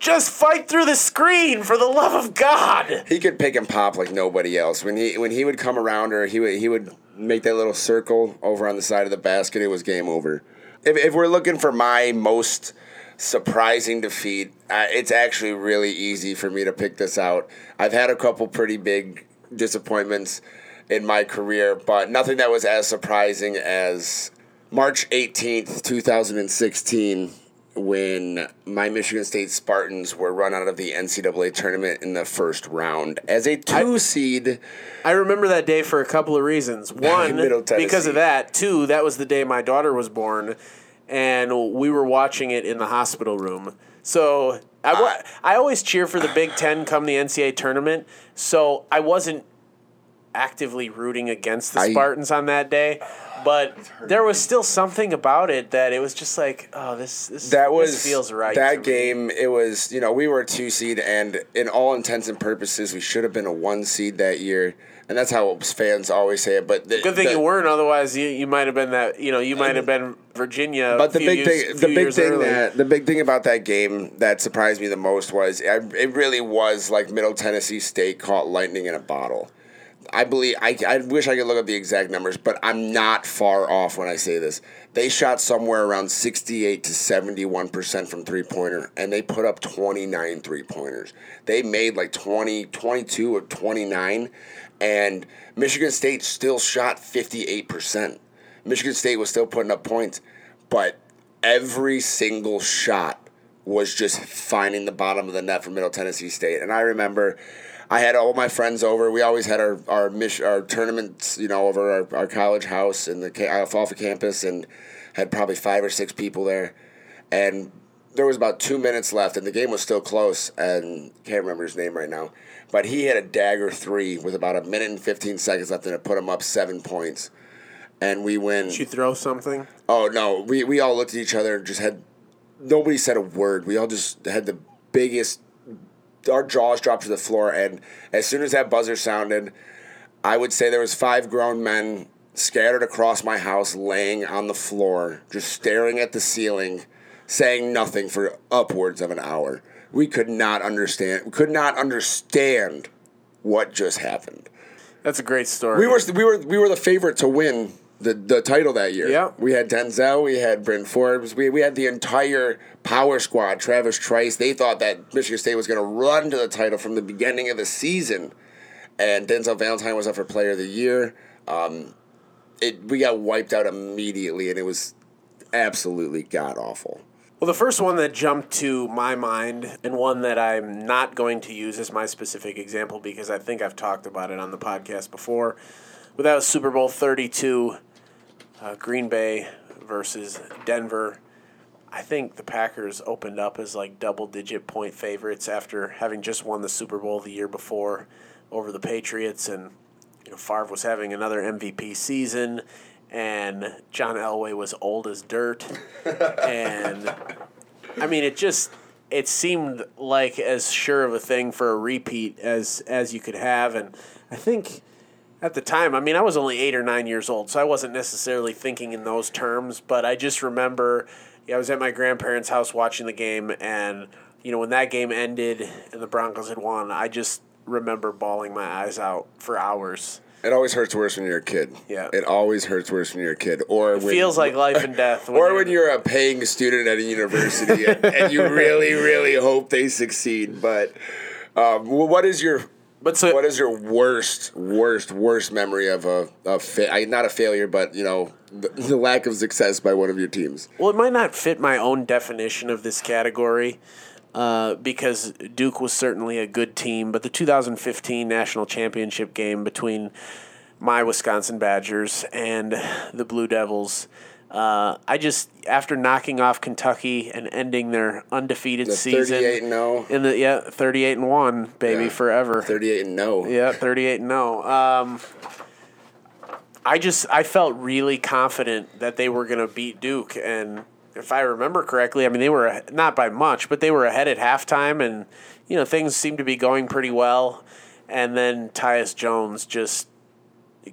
just fight through the screen for the love of God. he could pick and pop like nobody else. When he when he would come around or he would he would make that little circle over on the side of the basket, it was game over. If, if we're looking for my most surprising defeat, uh, it's actually really easy for me to pick this out. I've had a couple pretty big disappointments in my career, but nothing that was as surprising as March 18th, 2016, when my Michigan State Spartans were run out of the NCAA tournament in the first round as a two seed. I remember that day for a couple of reasons. One, because of that. Two, that was the day my daughter was born, and we were watching it in the hospital room. So I, wa- I always cheer for the Big Ten come the NCAA tournament. So I wasn't actively rooting against the I- Spartans on that day. But there was still something about it that it was just like, oh, this this, That was this feels right. to That me. game, it was you know we were a two seed, and in all intents and purposes, we should have been a one seed that year, and that's how fans always say it. But the, Good thing the- you weren't, otherwise you, you might have been that. You know, you might have been Virginia. But the few big years- thing, the big thing early. that the big thing about that game that surprised me the most was I, it really was like Middle Tennessee State caught lightning in a bottle. I believe I, I wish I could look up the exact numbers, but I'm not far off when I say this. They shot somewhere around 68 to 71 percent from three pointer, and they put up 29 three pointers. They made like 20, 22 or 29, and Michigan State still shot 58 percent. Michigan State was still putting up points, but every single shot was just finding the bottom of the net for Middle Tennessee State. And I remember I had all my friends over. We always had our our mission, our tournaments, you know, over our, our college house in the Alfalfa campus, and had probably five or six people there. And there was about two minutes left, and the game was still close. And can't remember his name right now, but he had a dagger three with about a minute and fifteen seconds left, and it put him up seven points. And we win. Did you throw something? Oh no, we we all looked at each other and just had nobody said a word. We all just had the biggest our jaws dropped to the floor and as soon as that buzzer sounded, I would say there was five grown men scattered across my house laying on the floor, just staring at the ceiling, saying nothing for upwards of an hour. We could not understand we could not understand what just happened. That's a great story. We were we were we were the favorite to win the, the title that year. Yeah. We had Denzel, we had Bryn Forbes, we, we had the entire power squad, Travis Trice. They thought that Michigan State was gonna run to the title from the beginning of the season. And Denzel Valentine was up for player of the year. Um, it we got wiped out immediately and it was absolutely god awful. Well, the first one that jumped to my mind, and one that I'm not going to use as my specific example because I think I've talked about it on the podcast before, without Super Bowl 32, uh, Green Bay versus Denver. I think the Packers opened up as like double digit point favorites after having just won the Super Bowl the year before over the Patriots. And, you know, Favre was having another MVP season, and John Elway was old as dirt. and, I mean, it just. It seemed like as sure of a thing for a repeat as as you could have, and I think at the time, I mean, I was only eight or nine years old, so I wasn't necessarily thinking in those terms. But I just remember, yeah, I was at my grandparents' house watching the game, and you know, when that game ended and the Broncos had won, I just remember bawling my eyes out for hours. It always hurts worse when you're a kid. Yeah. It always hurts worse when you're a kid. Or It when, feels like life and death. or when you're a paying student at a university and, and you really, really hope they succeed. But um, what is your But so what is your worst, worst, worst memory of a, a fa- not a failure, but you know the, the lack of success by one of your teams? Well, it might not fit my own definition of this category uh, because Duke was certainly a good team, but the 2015 national championship game between my Wisconsin Badgers and the Blue Devils. Uh, I just after knocking off Kentucky and ending their undefeated The season 38 and 0. in the yeah 38 and 1 baby Yeah. forever 38 and no. yeah, 38 and no. Um, I just I felt really confident that they were going to beat Duke and if I remember correctly, I mean they were not by much, but they were ahead at halftime and you know things seemed to be going pretty well and then Tyus Jones just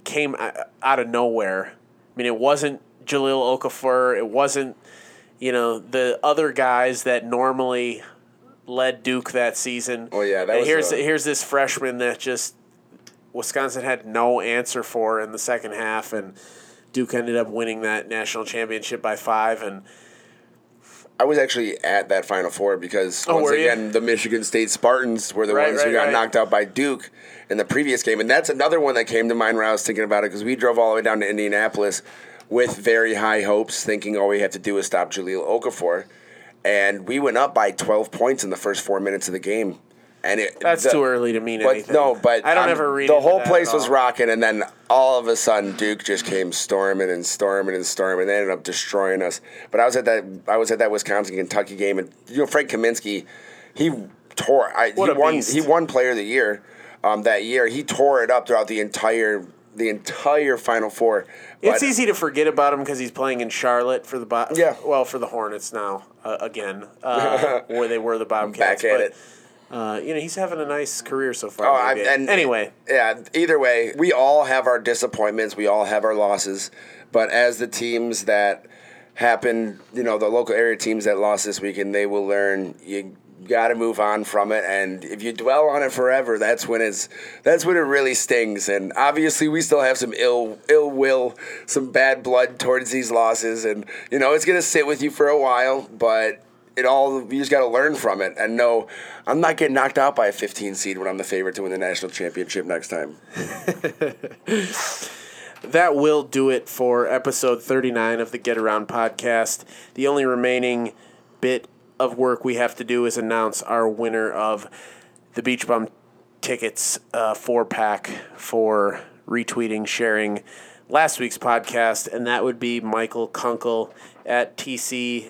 came out of nowhere. I mean it wasn't Jahlil Okafor, it wasn't you know the other guys that normally led Duke that season. Oh, yeah, that and was here's a- here's this freshman that just Wisconsin had no answer for in the second half, and Duke ended up winning that national championship by five. And I was actually at that Final Four because Oh, once were you? again the Michigan State Spartans were the Right, ones who got right. knocked out by Duke in the previous game, and that's another one that came to mind when I was thinking about it because we drove all the way down to Indianapolis with very high hopes, thinking all we have to do is stop Jahlil Okafor, and we went up by twelve points in the first four minutes of the game, and it that's the- too early to mean But anything. no, but I don't um, ever read the whole place was rocking, and then all of a sudden Duke just came storming and storming and storming. They ended up destroying us. But I was at that I was at that Wisconsin Kentucky game, and you know Frank Kaminsky, he tore. I, What he a won. beast. He won Player of the Year um, that year. He tore it up throughout the entire the entire Final Four. It's easy to forget about him because he's playing in Charlotte for the Bo- Yeah. well for the Hornets now uh, again, uh, where they were the Bobcats. Back at but, it. Uh, you know he's having a nice career so far. Oh, I, and anyway, yeah. Either way, we all have our disappointments. We all have our losses. But as the teams that happen, you know, the local area teams that lost this weekend, they will learn. You got to move on from it, and if you dwell on it forever, that's when it's that's when it really stings. And obviously, we still have some ill ill will, some bad blood towards these losses, and you know, it's gonna sit with you for a while, but it all you just got to learn from it and know I'm not getting knocked out by a 15 seed when I'm the favorite to win the national championship next time. that will do it for episode 39 of the Get Around podcast. The only remaining bit of work we have to do is announce our winner of the Beach Bum tickets uh, four pack for retweeting, sharing last week's podcast, and that would be Michael Kunkel at TCMIKELL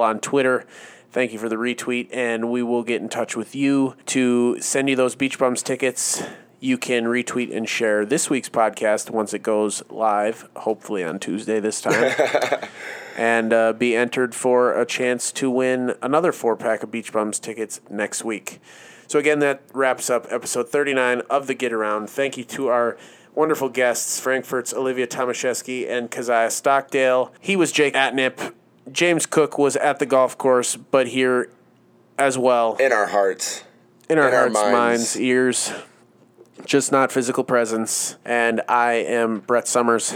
on Twitter. Thank you for the retweet, and we will get in touch with you to send you those Beach Bums tickets. You can retweet and share this week's podcast once it goes live, hopefully on Tuesday this time, and uh, be entered for a chance to win another four pack of Beach Bums tickets next week. So, again, that wraps up episode 39 of the Get Around. Thank you to our wonderful guests, Frankfort's Olivia Tomaszewski and Keziah Stockdale. He was Jake Atnip. James Cook was at the golf course, but here as well In our hearts. in our in our hearts, minds. minds. ears, just not physical presence. And I am Brett Summers.